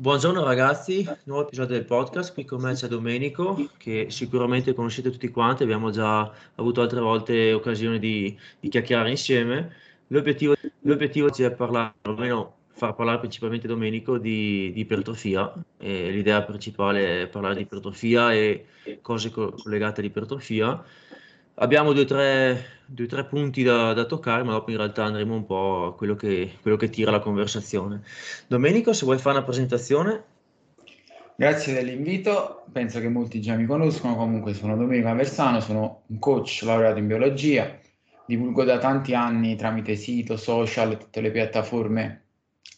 Buongiorno ragazzi, nuovo episodio del podcast, qui con me c'è Domenico che sicuramente conoscete tutti quanti, abbiamo già avuto altre volte occasione di, di chiacchierare insieme. L'obiettivo, l'obiettivo è parlare, almeno far parlare principalmente Domenico di, di ipertrofia, l'idea principale è parlare di ipertrofia e cose co- collegate all'ipertrofia. Abbiamo due o tre, due, tre punti da, da, toccare, ma dopo in realtà andremo un po' a quello che, quello che tira la conversazione. Domenico, se vuoi fare una presentazione. Grazie dell'invito, penso che molti già mi conoscono, comunque sono Domenico Aversano, sono un coach laureato in biologia, divulgo da tanti anni tramite sito, social, tutte le piattaforme,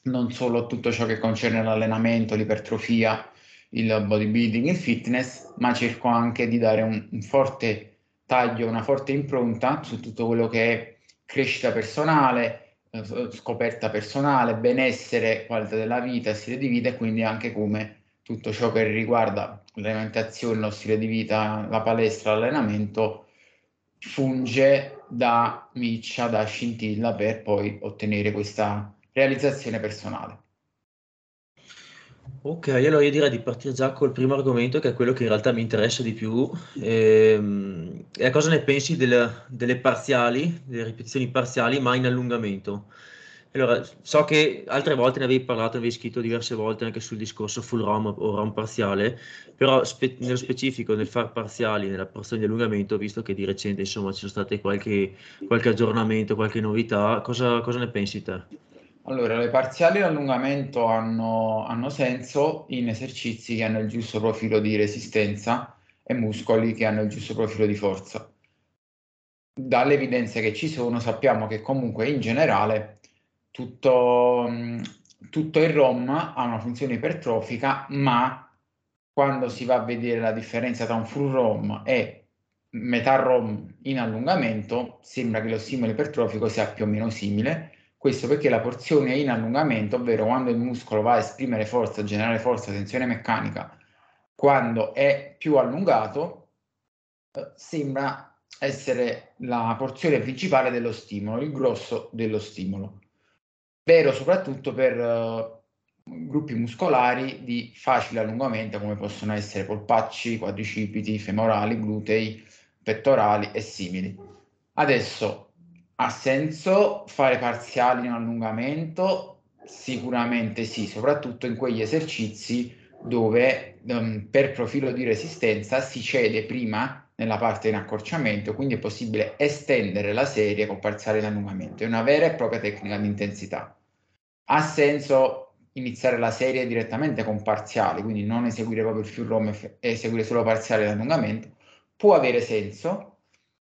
non solo tutto ciò che concerne l'allenamento, l'ipertrofia, il bodybuilding, il fitness, ma cerco anche di dare un, un forte taglio una forte impronta su tutto quello che è crescita personale, eh, scoperta personale, benessere, qualità della vita, stile di vita e quindi anche come tutto ciò che riguarda l'alimentazione, lo stile di vita, la palestra, l'allenamento funge da miccia, da scintilla per poi ottenere questa realizzazione personale. Ok, allora io direi di partire già col primo argomento che è quello che in realtà mi interessa di più. Ehm, e cosa ne pensi del- delle parziali, delle ripetizioni parziali, ma in allungamento? Allora, so che altre volte ne avevi parlato, avevi scritto diverse volte anche sul discorso full ROM o ROM parziale, però spe- nello specifico nel far parziali nella porzione di allungamento, visto che di recente insomma ci sono state qualche, qualche aggiornamento, qualche novità, cosa, cosa ne pensi te? Allora, le parziali di allungamento hanno, hanno senso in esercizi che hanno il giusto profilo di resistenza e muscoli che hanno il giusto profilo di forza. Dalle evidenze che ci sono sappiamo che comunque in generale tutto, tutto il ROM ha una funzione ipertrofica, ma quando si va a vedere la differenza tra un full ROM e metà ROM in allungamento, sembra che lo stimolo ipertrofico sia più o meno simile questo perché la porzione in allungamento, ovvero quando il muscolo va a esprimere forza, generare forza, tensione meccanica, quando è più allungato, eh, sembra essere la porzione principale dello stimolo, il grosso dello stimolo. Vero soprattutto per uh, gruppi muscolari di facile allungamento come possono essere polpacci, quadricipiti, femorali, glutei, pettorali e simili. Adesso ha senso fare parziali in allungamento? Sicuramente sì, soprattutto in quegli esercizi dove um, per profilo di resistenza si cede prima nella parte in accorciamento, quindi è possibile estendere la serie con parziali in allungamento. È una vera e propria tecnica di intensità. Ha senso iniziare la serie direttamente con parziali, quindi non eseguire proprio il full ROM e eseguire solo parziali in allungamento. Può avere senso,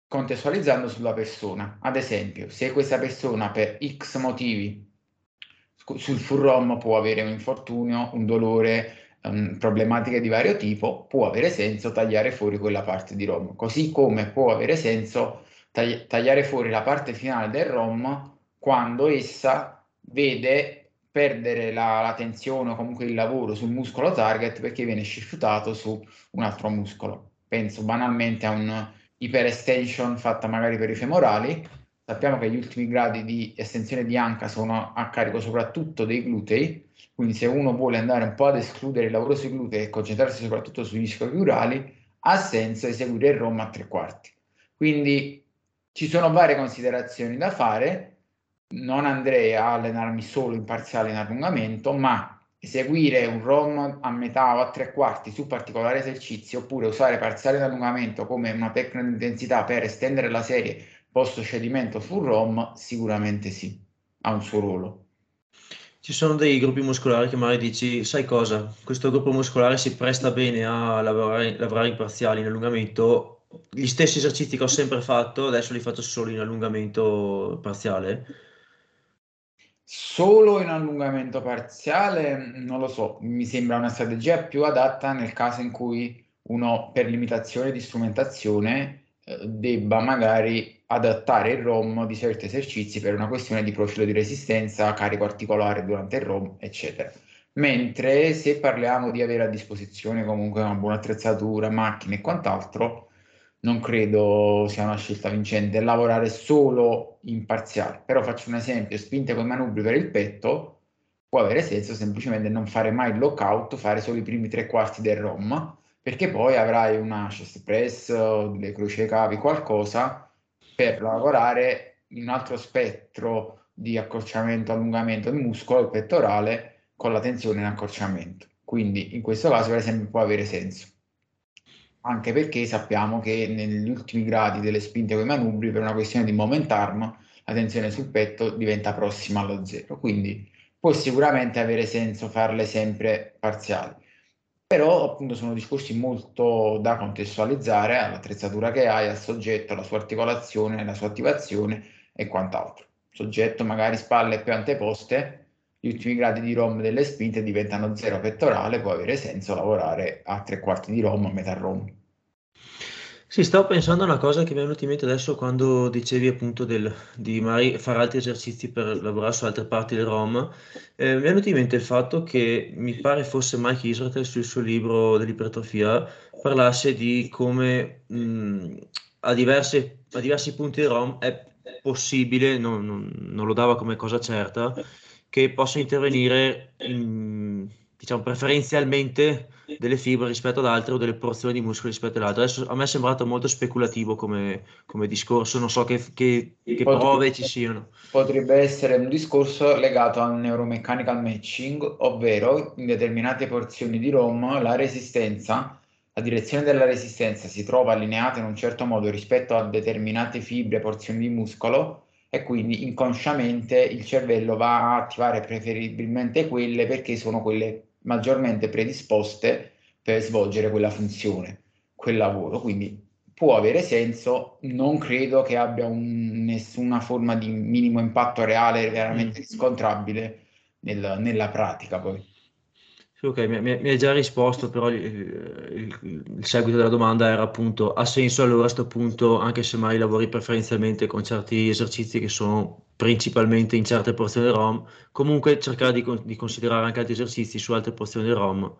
contestualizzando sulla persona. Ad esempio, se questa persona per X motivi sul full può avere un infortunio, un dolore, um, problematiche di vario tipo, può avere senso tagliare fuori quella parte di ROM, così come può avere senso tagli- tagliare fuori la parte finale del ROM quando essa vede perdere la, la tensione o comunque il lavoro sul muscolo target perché viene shiftato su un altro muscolo. Penso banalmente a un iperextension fatta magari per i femorali. Sappiamo che gli ultimi gradi di estensione di anca sono a carico soprattutto dei glutei, quindi se uno vuole andare un po' ad escludere il lavoro sui glutei e concentrarsi soprattutto sugli ischiocurali, ha senso eseguire il ROM a tre quarti. Quindi ci sono varie considerazioni da fare, non andrei a allenarmi solo in parziale in allungamento, ma eseguire un ROM a metà o a tre quarti su particolari esercizi oppure usare parziale di allungamento come una tecnica di intensità per estendere la serie post cedimento sul ROM, sicuramente sì, ha un suo ruolo. Ci sono dei gruppi muscolari che magari dici, sai cosa, questo gruppo muscolare si presta bene a lavorare, lavorare in parziali, in allungamento, gli stessi esercizi che ho sempre fatto, adesso li faccio solo in allungamento parziale Solo in allungamento parziale, non lo so, mi sembra una strategia più adatta nel caso in cui uno per limitazione di strumentazione eh, debba magari adattare il ROM di certi esercizi per una questione di profilo di resistenza, carico articolare durante il ROM, eccetera. Mentre se parliamo di avere a disposizione comunque una buona attrezzatura, macchine e quant'altro, non credo sia una scelta vincente lavorare solo in parziale. Però faccio un esempio, spinte con i manubri per il petto, può avere senso semplicemente non fare mai il lockout, fare solo i primi tre quarti del ROM, perché poi avrai una chest press, delle croce cavi, qualcosa per lavorare in un altro spettro di accorciamento, allungamento del muscolo, il pettorale, con la tensione in accorciamento. Quindi in questo caso per esempio può avere senso. Anche perché sappiamo che negli ultimi gradi delle spinte con i manubri, per una questione di moment arm, la tensione sul petto diventa prossima allo zero. Quindi può sicuramente avere senso farle sempre parziali. Però appunto sono discorsi molto da contestualizzare all'attrezzatura che hai, al soggetto, alla sua articolazione, alla sua attivazione e quant'altro. Soggetto magari spalle più anteposte, gli ultimi gradi di ROM delle spinte diventano zero pettorale, può avere senso lavorare a tre quarti di ROM, a metà ROM. Sì, stavo pensando a una cosa che mi è venuta in mente adesso quando dicevi appunto del, di magari fare altri esercizi per lavorare su altre parti del ROM. Eh, mi è venuto in mente il fatto che mi pare fosse Mike Israel sul suo libro dell'ipertrofia parlasse di come mh, a, diverse, a, diversi punti del ROM è possibile, non, non, non lo dava come cosa certa, che possa intervenire in, diciamo, preferenzialmente delle fibre rispetto ad altre o delle porzioni di muscoli rispetto ad altre. Adesso a me è sembrato molto speculativo come, come discorso, non so che, che, che potrebbe, prove ci siano. Potrebbe essere un discorso legato al neuromechanical matching, ovvero in determinate porzioni di ROM la resistenza, la direzione della resistenza si trova allineata in un certo modo rispetto a determinate fibre, porzioni di muscolo e quindi inconsciamente il cervello va a attivare preferibilmente quelle perché sono quelle maggiormente predisposte per svolgere quella funzione, quel lavoro. Quindi può avere senso, non credo che abbia un, nessuna forma di minimo impatto reale veramente mm. riscontrabile nel, nella pratica poi. ok, mi, hai già risposto, però il, il, il, seguito della domanda era appunto, ha senso allora a questo punto, anche se mai lavori preferenzialmente con certi esercizi che sono principalmente in certe porzioni ROM, comunque cercare di, di, considerare anche altri esercizi su altre porzioni ROM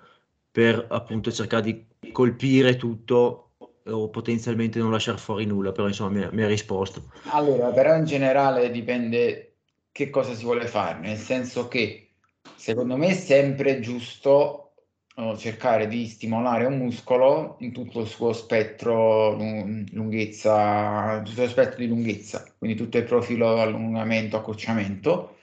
per appunto cercare di colpire tutto o potenzialmente non lasciare fuori nulla, però insomma mi ha risposto. Allora, però in generale dipende che cosa si vuole fare, nel senso che secondo me è sempre giusto cercare di stimolare un muscolo in tutto il suo spettro lunghezza, tutto lo spettro di lunghezza, quindi tutto il profilo allungamento, accorciamento,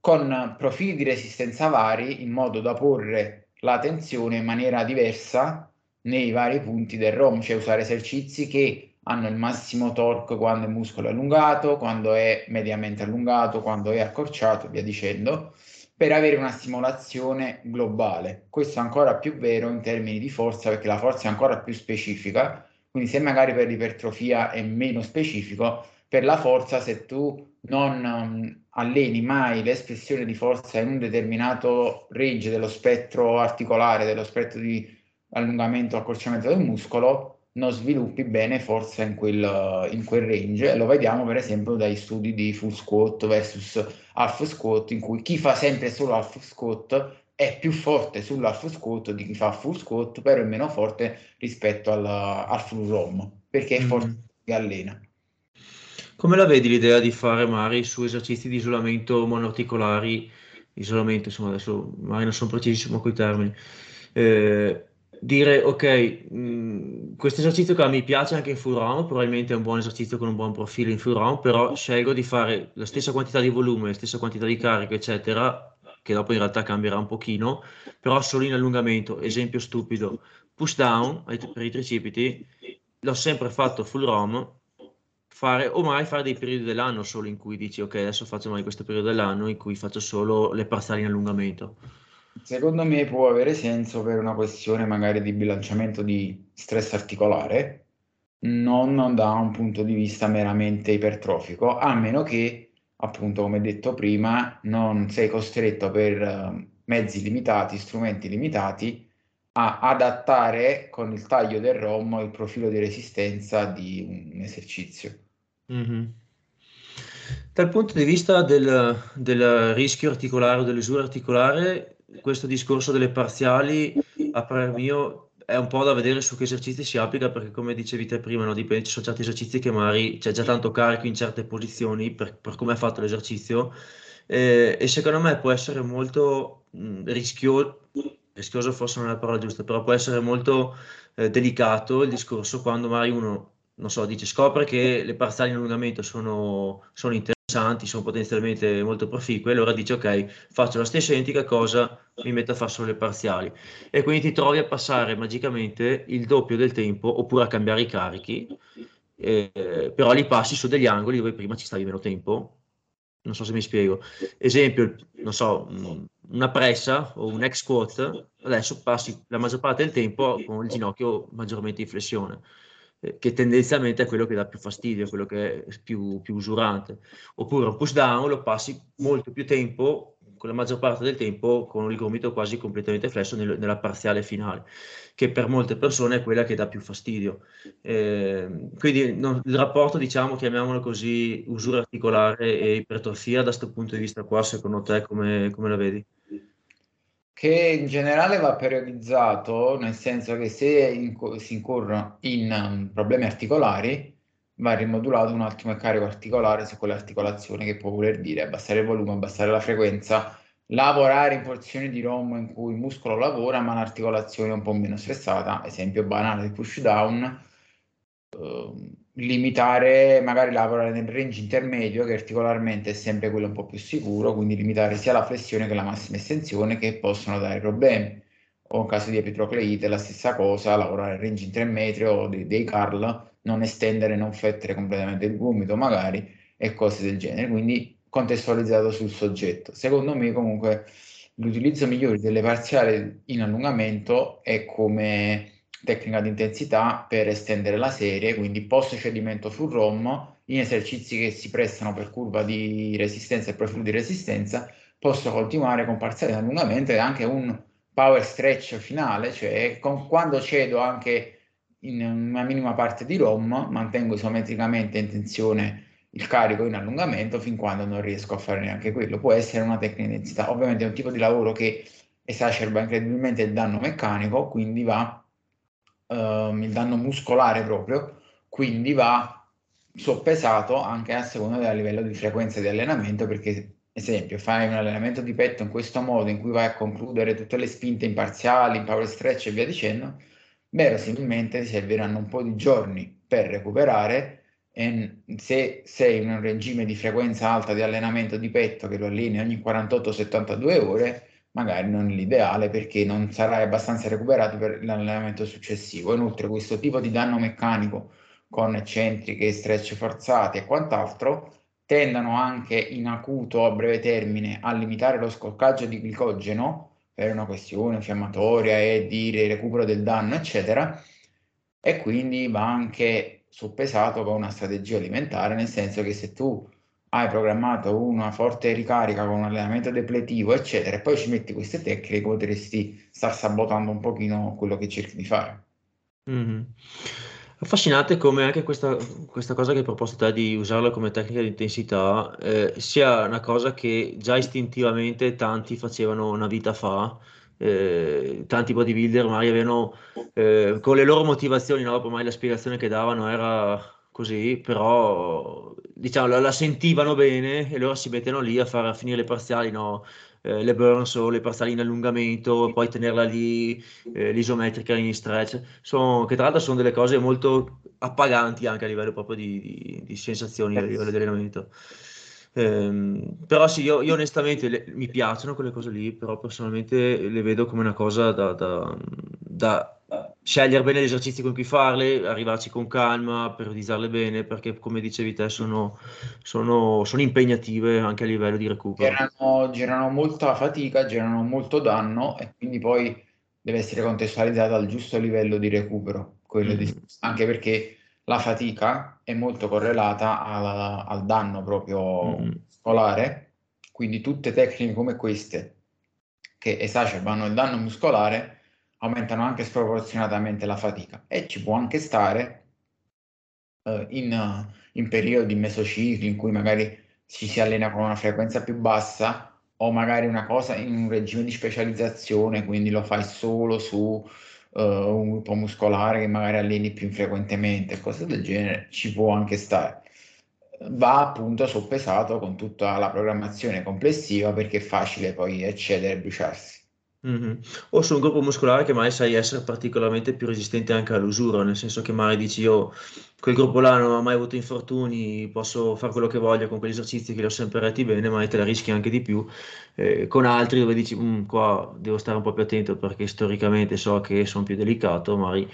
con profili di resistenza vari in modo da porre la tensione in maniera diversa nei vari punti del ROM, cioè usare esercizi che hanno il massimo torque quando il muscolo è allungato, quando è mediamente allungato, quando è accorciato via dicendo per avere una stimolazione globale. Questo è ancora più vero in termini di forza perché la forza è ancora più specifica, quindi se magari per l'ipertrofia è meno specifico, per la forza se tu non um, alleni mai l'espressione di forza in un determinato range dello spettro articolare, dello spettro di allungamento o accorciamento del muscolo, non sviluppi bene forza in quel, in quel range. Lo vediamo per esempio dai studi di full squat versus half squat in cui chi fa sempre solo half squat è più forte sull'half squat di chi fa full squat però è meno forte rispetto al, al full rom perché è forte mm. che allena come la vedi l'idea di fare magari su esercizi di isolamento monoarticolari? Isolamento insomma adesso magari non sono precisissimo con i termini. Eh, dire ok, mh, questo esercizio che mi piace anche in full round, probabilmente è un buon esercizio con un buon profilo in full round, però scelgo di fare la stessa quantità di volume, la stessa quantità di carica, eccetera, che dopo in realtà cambierà un pochino, però solo in allungamento. Esempio stupido, push down per i tricipiti, l'ho sempre fatto full ROM, fare, o magari fare dei periodi dell'anno solo in cui dici ok, adesso faccio magari questo periodo dell'anno in cui faccio solo le parziali in allungamento Secondo me può avere senso per una questione magari di bilanciamento di stress articolare, non da un punto di vista meramente ipertrofico, a meno che, appunto, come detto prima, non sei costretto per eh, mezzi limitati, strumenti limitati, a adattare con il taglio del ROM il profilo di resistenza di un esercizio. Mm-hmm. Dal punto di vista del, del rischio articolare o dell'usura articolare, questo discorso delle parziali, a parer mio, è un po' da vedere su che esercizi si applica, perché come dicevi te prima, no, dipende, ci sono certi esercizi che magari c'è già tanto carico in certe posizioni per, per come è fatto l'esercizio, eh, e secondo me può essere molto mh, rischioso, rischioso forse non è la parola giusta, però può essere molto eh, delicato il discorso quando magari uno, non so, dice scopre che le parziali in allungamento sono, sono interessanti, sono potenzialmente molto proficue, allora dice ok, faccio la stessa identica cosa, mi metto a fare solo le parziali. E quindi ti trovi a passare magicamente il doppio del tempo oppure a cambiare i carichi, eh, però li passi su degli angoli dove prima ci stavi meno tempo. Non so se mi spiego. Esempio, non so, una pressa o un ex squat, adesso passi la maggior parte del tempo con il ginocchio maggiormente in flessione che tendenzialmente è quello che dà più fastidio, quello che è più, più usurante. Oppure un push down lo passi molto più tempo con la maggior parte del tempo con il gomito quasi completamente flesso nel, nella parziale finale, che per molte persone è quella che dà più fastidio. Eh, quindi non, il rapporto, diciamo, chiamiamolo così, usura articolare e ipertrofia, da questo punto di vista qua, secondo te come, come la vedi? Che in generale va periodizzato, nel senso che se in, si incorrono in um, problemi articolari, va rimodulato un attimo il carico articolare su quelle articolazioni, che può voler dire abbassare il volume, abbassare la frequenza, lavorare in porzioni di ROM in cui il muscolo lavora ma l'articolazione è un po' meno stressata, esempio banale di push down, eh, limitare, magari lavorare nel range intermedio che articolarmente è sempre quello un po' più sicuro, quindi limitare sia la flessione che la massima estensione che possono dare problemi. O in caso di epitrocleite la stessa cosa, lavorare nel range intermedio o dei, dei curl non estendere, non fettere completamente il gomito magari e cose del genere, quindi contestualizzato sul soggetto. Secondo me comunque l'utilizzo migliore delle parziali in allungamento è come tecnica di intensità per estendere la serie, quindi post cedimento sul ROM in esercizi che si prestano per curva di resistenza e profilo di resistenza, posso continuare con parziali in allungamento e anche un power stretch finale, cioè con, quando cedo anche in una minima parte di ROM, mantengo isometricamente in tensione il carico in allungamento fin quando non riesco a fare neanche quello. Può essere una tecnica di intensità. Ovviamente è un tipo di lavoro che esacerba incredibilmente il danno meccanico, quindi va um, il danno muscolare proprio, quindi va soppesato anche a seconda del livello di frequenza di allenamento, perché esempio fai un allenamento di petto in questo modo in cui vai a concludere tutte le spinte imparziali, in power stretch e via dicendo, verosimilmente ti serviranno un po' di giorni per recuperare e se sei in un regime di frequenza alta di allenamento di petto che lo alleni ogni 48-72 ore, magari non l'ideale perché non sarai abbastanza recuperato per l'allenamento successivo. Inoltre questo tipo di danno meccanico con eccentriche, stretch forzati e quant'altro tendono anche in acuto a breve termine a limitare lo scoccaggio di glicogeno per una questione infiammatoria e di recupero del danno, eccetera, e quindi va anche soppesato con una strategia alimentare, nel senso che se tu hai programmato una forte ricarica con un allenamento depletivo, eccetera, e poi ci metti queste tecniche, potresti star sabotando un pochino quello che cerchi di fare. Mm-hmm. Affascinante come anche questa, questa cosa che hai proposto te di usarla come tecnica di intensità eh, sia una cosa che già istintivamente tanti facevano una vita fa, eh, tanti bodybuilder magari avevano eh, con le loro motivazioni, no? ormai la spiegazione che davano era così, però diciamo la, la sentivano bene e loro si mettono lì a fare a finire le parziali, no? eh, le burns o le parziali in allungamento, poi tenerla lì, eh, l'isometrica in stretch, sono, che tra l'altro sono delle cose molto appaganti anche a livello proprio di, di, di sensazioni a livello di allenamento. Eh, però sì, io, io onestamente le, mi piacciono quelle cose lì, però personalmente le vedo come una cosa da, da, da scegliere bene gli esercizi con cui farle, arrivarci con calma, periodizzarle bene, perché come dicevi te sono, sono, sono impegnative anche a livello di recupero. Generano, generano molta fatica, generano molto danno e quindi poi deve essere contestualizzata al giusto livello di recupero, mm. di, anche perché la fatica è molto correlata al, al danno proprio mm. muscolare, quindi tutte tecniche come queste che esacerbano il danno muscolare aumentano anche sproporzionatamente la fatica e ci può anche stare uh, in, in, periodi mesocicli in cui magari ci si allena con una frequenza più bassa o magari una cosa in un regime di specializzazione, quindi lo fai solo su uh, un gruppo muscolare che magari alleni più frequentemente, cose del genere, ci può anche stare. va appunto soppesato con tutta la programmazione complessiva perché è facile poi accedere e bruciarsi. Mm-hmm. O su un gruppo muscolare che mai sai essere particolarmente più resistente anche all'usura, nel senso che magari dici io quel gruppo là non ho mai avuto infortuni, posso fare quello che voglio con quegli esercizi che li ho sempre retti bene, ma te la rischi anche di più. Eh, con altri dove dici qua devo stare un po' più attento perché storicamente so che sono più delicato, magari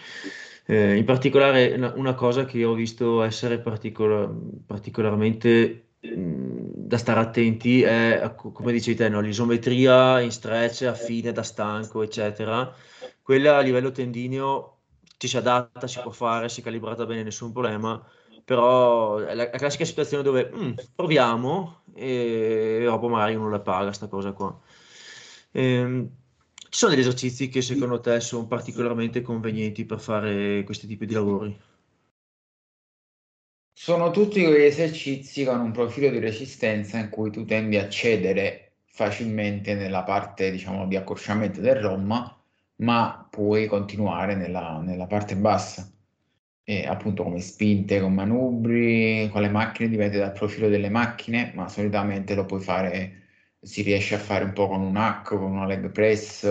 eh, in particolare una, una, cosa che ho visto essere particola- particolarmente mh, da stare attenti è, come dicevi te, no? l'isometria in stretch a fine da stanco, eccetera. Quella a livello tendineo ci si adatta, si può fare, si è calibrata bene, nessun problema, però è la, la classica situazione dove mm, proviamo e dopo magari uno la paga, sta cosa qua. Ehm, ci sono degli esercizi che secondo te sono particolarmente convenienti per fare questi tipi di lavori? Sono tutti quegli esercizi con un profilo di resistenza in cui tu tendi a cedere facilmente nella parte, diciamo, di accorciamento del ROM, ma puoi continuare nella, nella parte bassa. E appunto come spinte con manubri, con le macchine dipende dal profilo delle macchine, ma solitamente lo puoi fare si riesce a fare un po' con un hack, con una leg press,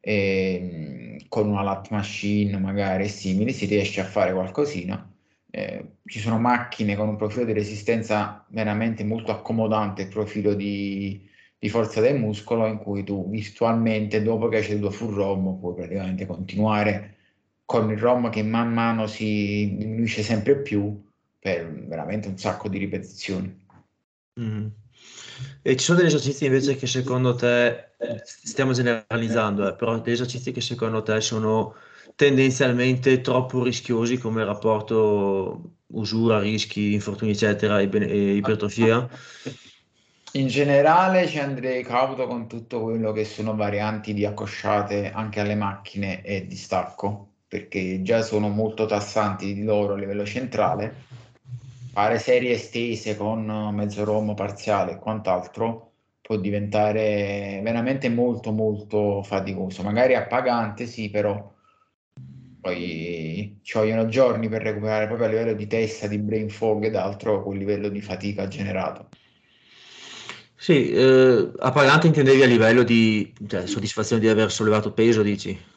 e, con una lat machine magari simili, si riesce a fare qualcosina. Eh, ci sono macchine con un profilo di resistenza veramente molto accomodante, il profilo di, di forza del muscolo, in cui tu virtualmente dopo che hai ceduto full ROM puoi praticamente continuare con il ROM che man mano si diminuisce sempre più per veramente un sacco di ripetizioni. Mm. E ci sono degli esercizi invece che secondo te, stiamo generalizzando, eh, però degli esercizi che secondo te sono tendenzialmente troppo rischiosi come rapporto usura, rischi, infortuni, eccetera, e, ipertrofia? In generale ci andrei cauto con tutto quello che sono varianti di accosciate anche alle macchine e di stacco, perché già sono molto tassanti di loro a livello centrale fare serie estese con mezzo ROM parziale e quant'altro può diventare veramente molto molto faticoso, magari appagante sì, però poi ci vogliono giorni per recuperare proprio a livello di testa, di brain fog ed altro quel livello di fatica generato. Sì, eh, appagante intendevi a livello di cioè, soddisfazione di aver sollevato peso, dici?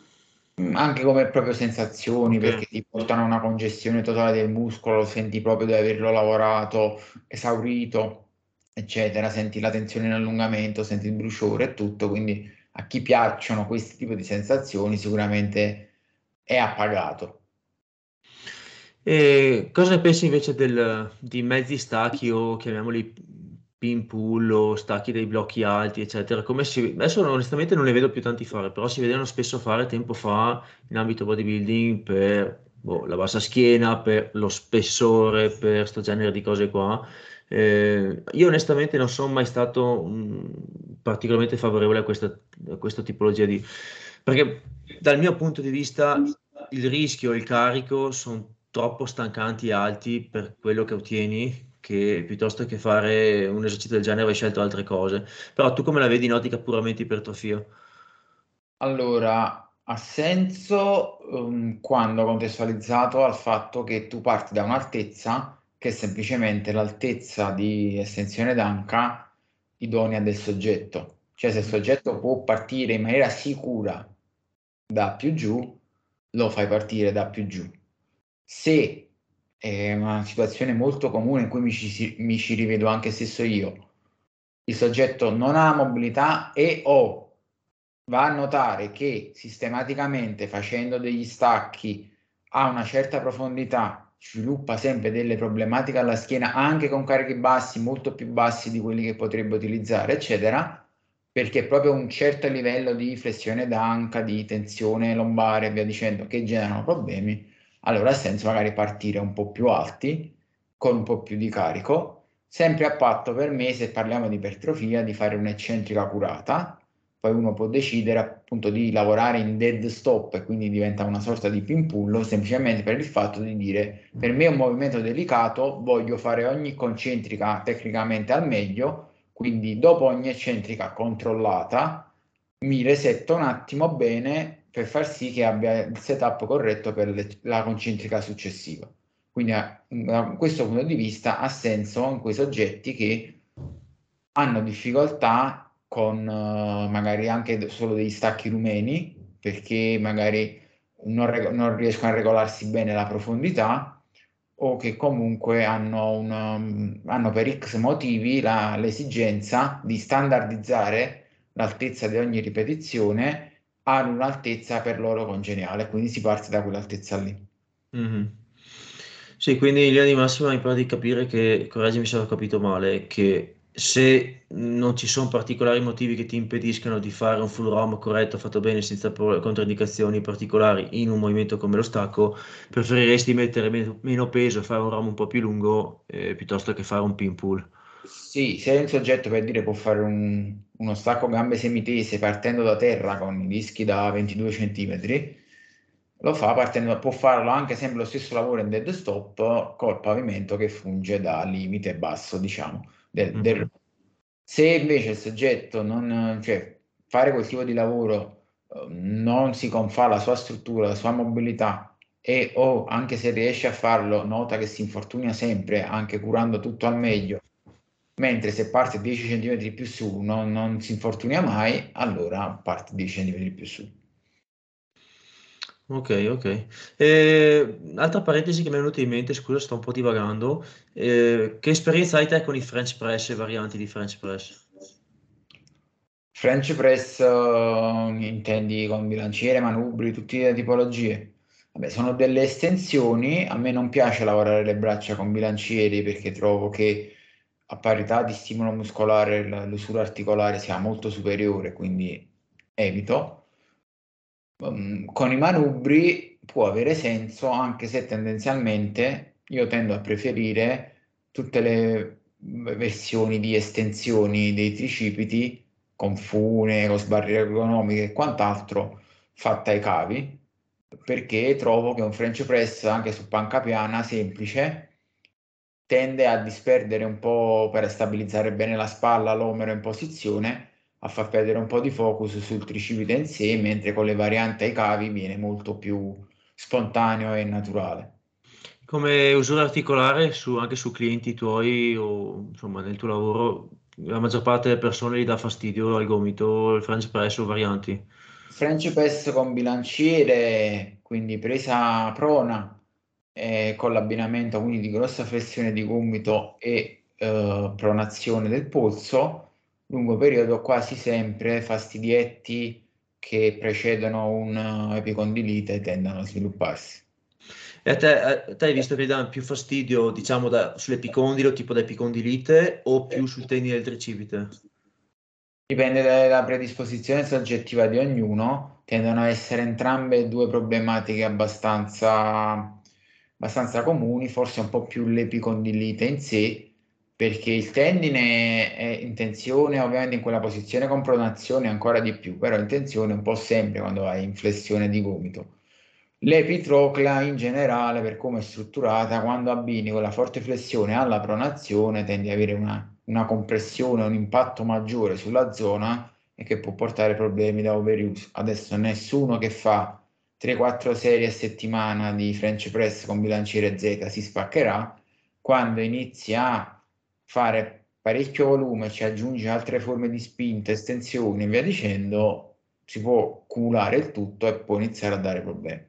anche come proprio sensazioni, okay. perché ti portano a una congestione totale del muscolo, senti proprio di averlo lavorato, esaurito, eccetera, senti la tensione in allungamento, senti il bruciore e tutto, quindi a chi piacciono questi tipi di sensazioni sicuramente è appagato. E cosa ne pensi invece del, di mezzi stacchi o chiamiamoli pin pull o stacchi dei blocchi alti, eccetera. Come si, adesso onestamente non ne vedo più tanti fare, però si vedevano spesso fare tempo fa in ambito bodybuilding per boh, la bassa schiena, per lo spessore, per questo genere di cose qua. Eh, io onestamente non sono mai stato mh, particolarmente favorevole a questa, a questa tipologia di... perché dal mio punto di vista il rischio e il carico sono troppo stancanti e alti per quello che ottieni che piuttosto che fare un esercizio del genere hai scelto altre cose. Però tu come la vedi in ottica puramente ipertrofia? Allora, ha senso um, quando contestualizzato al fatto che tu parti da un'altezza che è semplicemente l'altezza di estensione d'anca idonea del soggetto. Cioè se il soggetto può partire in maniera sicura da più giù, lo fai partire da più giù. Se è una situazione molto comune in cui mi ci, mi ci rivedo anche stesso io. Il soggetto non ha mobilità e o va a notare che sistematicamente facendo degli stacchi a una certa profondità sviluppa sempre delle problematiche alla schiena anche con carichi bassi, molto più bassi di quelli che potrebbe utilizzare, eccetera, perché proprio un certo livello di flessione d'anca, di tensione lombare e via dicendo che generano problemi. Allora ha senso magari partire un po' più alti, con un po' più di carico, sempre a patto per me, se parliamo di ipertrofia, di fare un'eccentrica curata, poi uno può decidere appunto di lavorare in dead stop e quindi diventa una sorta di pimpullo semplicemente per il fatto di dire per me è un movimento delicato, voglio fare ogni concentrica tecnicamente al meglio, quindi dopo ogni eccentrica controllata mi resetto un attimo bene per far sì che abbia il setup corretto per le, la concentrica successiva. Quindi da questo punto di vista ha senso in quei soggetti che hanno difficoltà con uh, magari anche solo degli stacchi rumeni, perché magari non, reg- non riescono a regolarsi bene la profondità o che comunque hanno, un, hanno per X motivi la, l'esigenza di standardizzare l'altezza di ogni ripetizione ad un'altezza per loro congeniale, quindi si parte da quell'altezza lì. Mm-hmm. Sì, quindi in linea di massima mi pare di capire che, correggimi se ho capito male, che se non ci sono particolari motivi che ti impediscano di fare un full ROM corretto, fatto bene, senza controindicazioni particolari in un movimento come lo stacco, preferiresti mettere meno, peso e fare un ROM un po' più lungo eh, piuttosto che fare un pin pull? Sì, se un soggetto per dire può fare un, uno stacco gambe semitese partendo da terra con i dischi da 22 cm, lo fa partendo, può farlo anche sempre lo stesso lavoro in dead stop col pavimento che funge da limite basso, diciamo del, mm-hmm. del... Se invece il soggetto non, cioè, fare quel tipo di lavoro uh, non si confà la sua struttura, la sua mobilità e o anche se riesce a farlo nota che si infortuna sempre anche curando tutto al meglio mentre se parte 10 cm più su non, non si infortuna mai allora parte 10 cm più su Ok, ok. Eh, altra parentesi che mi è venuta in mente, scusa, sto un po' divagando. Eh, che esperienza hai te con i French press e varianti di French press? French press uh, intendi con bilanciere, manubri, tutte le tipologie? Vabbè, sono delle estensioni. A me non piace lavorare le braccia con bilancieri perché trovo che a parità di stimolo muscolare l'usura articolare sia molto superiore, quindi evito um, con i manubri può avere senso, anche se tendenzialmente io tendo a preferire tutte le versioni di estensioni dei tricipiti con fune, con sbarre ergonomiche e quant'altro fatta ai cavi perché trovo che un French press anche su panca piana semplice tende a disperdere un po' per stabilizzare bene la spalla, l'omero in posizione a far perdere un po' di focus sul tricipite in sé, mentre con le varianti ai cavi viene molto più spontaneo e naturale. Come usura articolare su, anche su clienti tuoi o insomma nel tuo lavoro, la maggior parte delle persone gli dà fastidio al gomito, il French press o varianti? French press con bilanciere, quindi presa prona, eh, con l'abbinamento quindi di grossa flessione di gomito e eh, pronazione del polso lungo periodo quasi sempre fastidietti che precedono un'epicondilite tendono a svilupparsi. E a te, a te hai visto che dà più fastidio, diciamo, da, sull'epicondilo, tipo da epicondilite, o più sul tendine del tricipite? Dipende dalla predisposizione soggettiva di ognuno, tendono a essere entrambe due problematiche abbastanza, abbastanza comuni, forse un po' più l'epicondilite in sé, perché il tendine è in tensione, ovviamente in quella posizione con pronazione ancora di più, però in tensione un po' sempre quando hai inflessione di gomito. L'epitroclea in generale, per come è strutturata, quando abbini con la forte flessione alla pronazione, tendi ad avere una, una compressione, un impatto maggiore sulla zona e che può portare problemi da overuse. Adesso nessuno che fa 3-4 serie a settimana di French press con bilanciere Z si spaccherà, quando inizia a fare parecchio volume, ci aggiunge altre forme di spinta, estensioni e via dicendo, si può cumulare il tutto e può iniziare a dare problemi.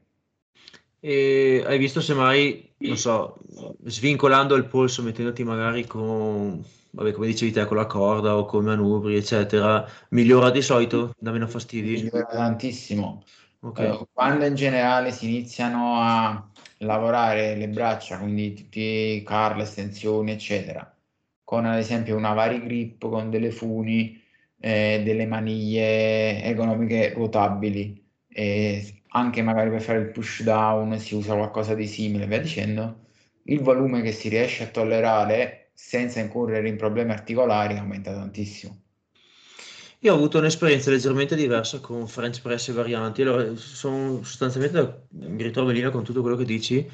E hai visto se mai, non so, svincolando il polso, mettendoti magari con, vabbè, come dicevi te, con la corda o con i manubri, eccetera, migliora di solito, da meno fastidi? Migliora tantissimo. Okay. Uh, quando in generale si iniziano a lavorare le braccia, quindi tutti i curl, estensioni, eccetera, con ad esempio una vari grip con delle funi, eh, delle maniglie ergonomiche ruotabili e anche magari per fare il push down si usa qualcosa di simile, via dicendo, il volume che si riesce a tollerare senza incorrere in problemi articolari aumenta tantissimo. Io ho avuto un'esperienza leggermente diversa con French Press e varianti, allora sono sostanzialmente mi ritrovo in linea con tutto quello che dici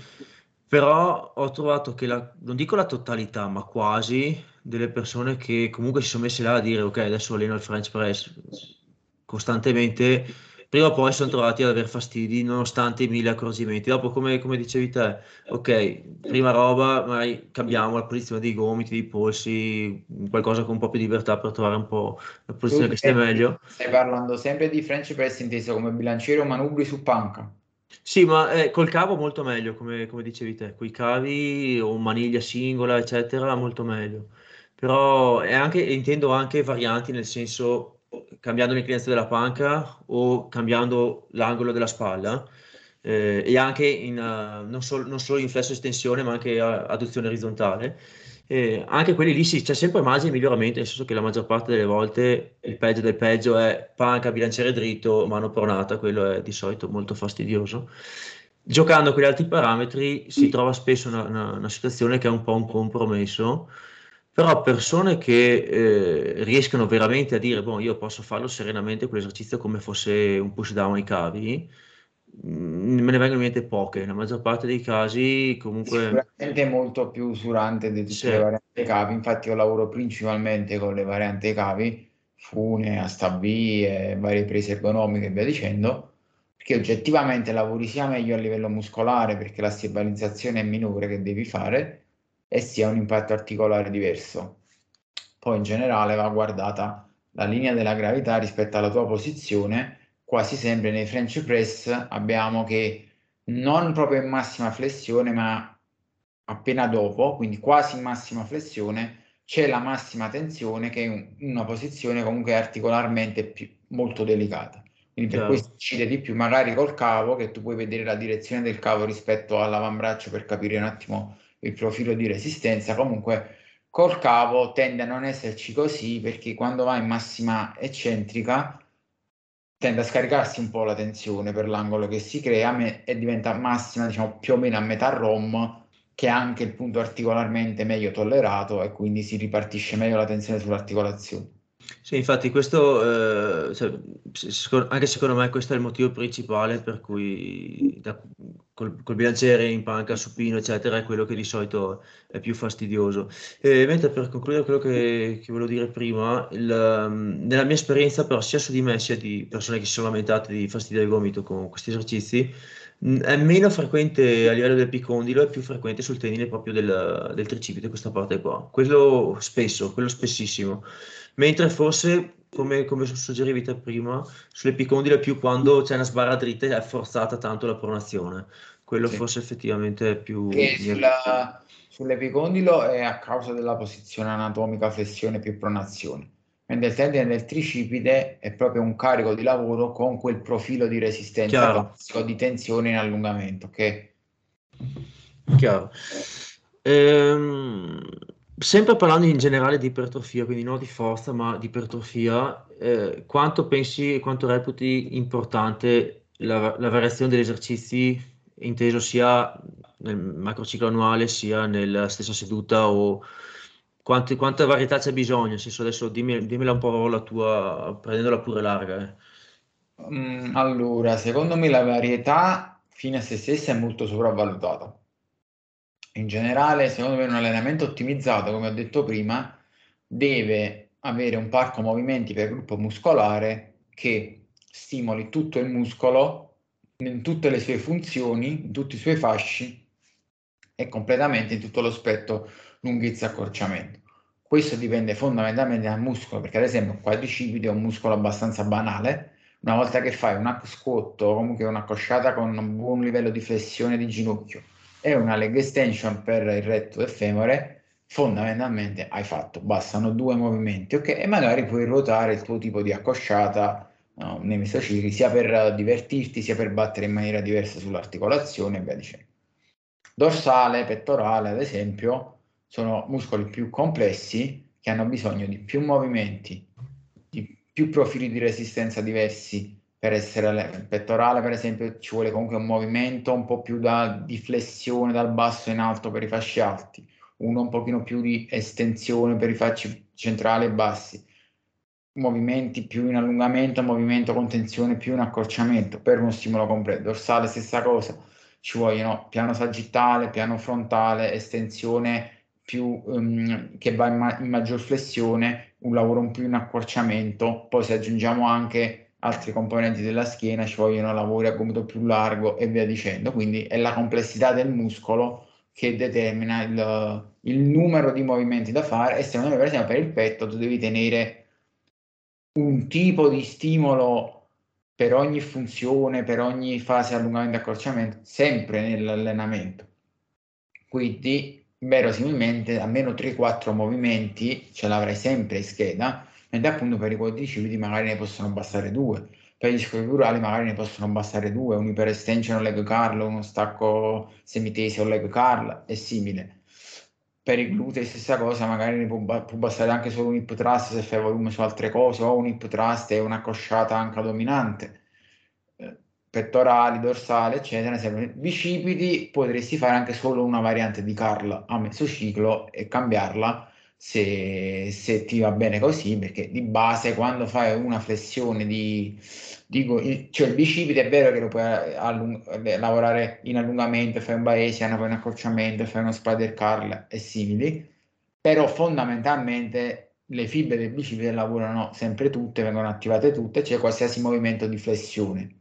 però ho trovato che la, non dico la totalità, ma quasi delle persone che comunque si sono messe là a dire ok, adesso alleno il French press costantemente, prima o poi sono trovati ad avere fastidi nonostante i mille accorgimenti. Dopo, come, come, dicevi te, ok, prima roba, magari cambiamo la posizione dei gomiti, dei polsi, qualcosa con un po' più di libertà per trovare un po' la posizione tu che stia meglio. Stai parlando sempre di French press inteso come bilanciere o manubri su panca? Sì, ma eh, col cavo molto meglio, come, come dicevi te, con i cavi o maniglia singola, eccetera, molto meglio. Però è anche, intendo anche varianti, nel senso cambiando l'inclinazione della panca o cambiando l'angolo della spalla eh, e anche in, uh, non, sol- non, solo in flesso estensione ma anche uh, adduzione orizzontale. Eh, anche quelli lì sì, c'è sempre margine di miglioramento, nel senso che la maggior parte delle volte il peggio del peggio è panca, bilanciere dritto, mano pronata, quello è di solito molto fastidioso. Giocando con gli altri parametri si trova spesso una, una, una situazione che è un po' un compromesso, però persone che eh, riescono veramente a dire, boh, io posso farlo serenamente quell'esercizio come fosse un push down ai cavi, Mm, me ne vengono in mente poche, nella maggior parte dei casi comunque... Sicuramente molto più usurante di tutte sì. le varianti cavi, infatti io lavoro principalmente con le varianti cavi, fune, astabie, varie prese ergonomiche e via dicendo, perché oggettivamente lavori sia meglio a livello muscolare perché la stabilizzazione è minore che devi fare e sia un impatto articolare diverso. Poi in generale va guardata la linea della gravità rispetto alla tua posizione quasi sempre nei French press abbiamo che non proprio in massima flessione, ma appena dopo, quindi quasi in massima flessione, c'è la massima tensione che è una posizione comunque articolarmente più, molto delicata. Quindi per Chiaro. questo incide di più, magari col cavo, che tu puoi vedere la direzione del cavo rispetto all'avambraccio per capire un attimo il profilo di resistenza. Comunque col cavo tende a non esserci così perché quando va in massima eccentrica tende a scaricarsi un po' la tensione per l'angolo che si crea e diventa massima, diciamo più o meno a metà ROM, che è anche il punto articolarmente meglio tollerato e quindi si ripartisce meglio la tensione sull'articolazione. Sì, infatti questo, eh, cioè, anche secondo me questo è il motivo principale per cui da, col, col, bilanciere in panca, supino, eccetera, è quello che di solito è più fastidioso. E, mentre per concludere quello che, che volevo dire prima, il, nella mia esperienza però sia su di me sia di persone che si sono lamentate di fastidio del gomito con questi esercizi, è meno frequente a livello del picondilo, è più frequente sul tenile proprio del, del tricipite, questa parte qua. Quello spesso, quello spessissimo. Mentre forse, come, come suggerivi te prima, sull'epicondilo è più quando c'è una sbarra dritta è forzata tanto la pronazione. Quello sì. forse effettivamente è più... Che sulla, sull'epicondilo è a causa della posizione anatomica flessione più pronazione mentre il tendine del tricipite è proprio un carico di lavoro con quel profilo di resistenza classico di tensione in allungamento. Ok? Chiaro. Ehm, sempre parlando in generale di ipertrofia, quindi non di forza, ma di ipertrofia, eh, quanto pensi, quanto reputi importante la, la variazione degli esercizi, inteso sia nel macrociclo annuale, sia nella stessa seduta o quanti, quanta varietà c'è bisogno? Nel senso, adesso dimmi, dimmela un po' la tua, prendendola pure larga. Eh. Mm, allora, secondo me la varietà fine a se stessa è molto sopravvalutata. In generale, secondo me un allenamento ottimizzato, come ho detto prima, deve avere un parco movimenti per gruppo muscolare che stimoli tutto il muscolo in tutte le sue funzioni, in tutti i suoi fasci e completamente in tutto lo spettro lunghezza accorciamento. Questo dipende fondamentalmente dal muscolo, perché ad esempio il quadricipite è un muscolo abbastanza banale. Una volta che fai un squat o comunque una cosciata con un buon livello di flessione di ginocchio e una leg extension per il retto del femore, fondamentalmente hai fatto, bastano due movimenti, ok? E magari puoi ruotare il tuo tipo di accosciata no, nei mesocicli, sia per divertirti, sia per battere in maniera diversa sull'articolazione e via dicendo. Dorsale, pettorale, ad esempio, sono muscoli più complessi che hanno bisogno di più movimenti, di più profili di resistenza diversi per essere pettorale, per esempio, ci vuole comunque un movimento un po' più da, di flessione dal basso in alto per i fasci alti, uno un pochino più di estensione per i fasci centrali e bassi, movimenti più in allungamento, movimento con tensione più in accorciamento per uno stimolo completo. Dorsale stessa cosa, ci vogliono piano sagittale, piano frontale, estensione più, um, che va in, ma- in, maggior flessione, un lavoro un più in accorciamento, poi se aggiungiamo anche altri componenti della schiena ci vogliono lavori a gomito più largo e via dicendo. Quindi è la complessità del muscolo che determina il, il numero di movimenti da fare e secondo me per esempio per il petto tu devi tenere un tipo di stimolo per ogni funzione, per ogni fase allungamento e accorciamento, sempre nell'allenamento. Quindi, verosimilmente, almeno 3-4 movimenti ce l'avrai sempre in scheda, mentre appunto per i quadricipiti magari ne possono bastare due, per gli scriturali magari ne possono bastare due, un iperestension leg curl, uno stacco semitesi o leg curl e simile. Per i glutei stessa cosa, magari ne può, può, bastare anche solo un hip thrust se fai volume su altre cose, o un hip thrust e una cosciata anche dominante, eh, pettorali, dorsali, eccetera. Se bicipiti potresti fare anche solo una variante di curl a mezzo ciclo e cambiarla se, se ti va bene così, perché di base quando fai una flessione di, dico, cioè il bicipite è vero che lo puoi allung- lavorare in allungamento, fai un Bayesian, fai un accorciamento, fai uno spider curl e simili, però fondamentalmente le fibre del bicipite lavorano sempre tutte, vengono attivate tutte, c'è cioè qualsiasi movimento di flessione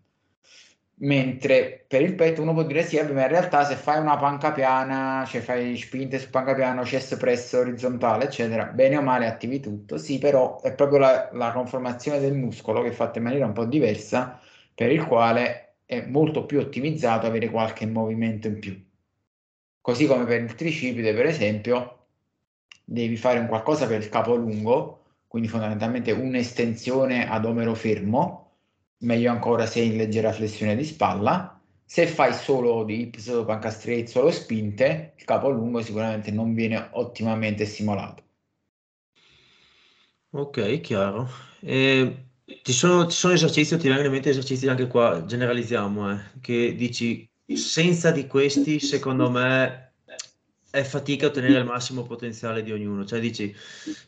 mentre per il petto uno può dire sì, ma in realtà se fai una panca piana, cioè fai spinte su panca piana, chest press orizzontale, eccetera, bene o male attivi tutto, sì, però è proprio la, la conformazione del muscolo che è fatta in maniera un po' diversa, per il quale è molto più ottimizzato avere qualche movimento in più. Così come per il tricipite, per esempio, devi fare un qualcosa per il capo lungo, quindi fondamentalmente un'estensione ad omero fermo, meglio ancora se in leggera flessione di spalla. Se fai solo dips, panca straight, solo spinte, il capo lungo sicuramente non viene ottimamente stimolato. Ok, chiaro. E ci, sono, ci sono esercizi, ti vengono in mente esercizi anche qua, generalizziamo, eh, che dici senza di questi, secondo me, è fatica a ottenere il massimo potenziale di ognuno. Cioè dici,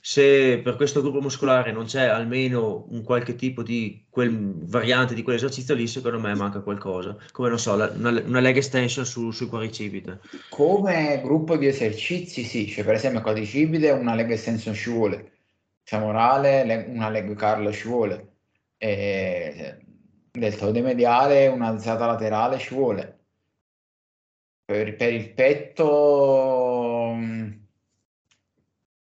se per questo gruppo muscolare non c'è almeno un qualche tipo di quel, variante di quell'esercizio lì, secondo me manca qualcosa. Come non so, la, una, una, leg extension su, sul quadricipite. Come gruppo di esercizi, sì, cioè per esempio quadricipite una leg extension ci vuole, femorale leg, una leg curl ci vuole, e deltoide mediale un'alzata laterale ci vuole per, per il petto mm,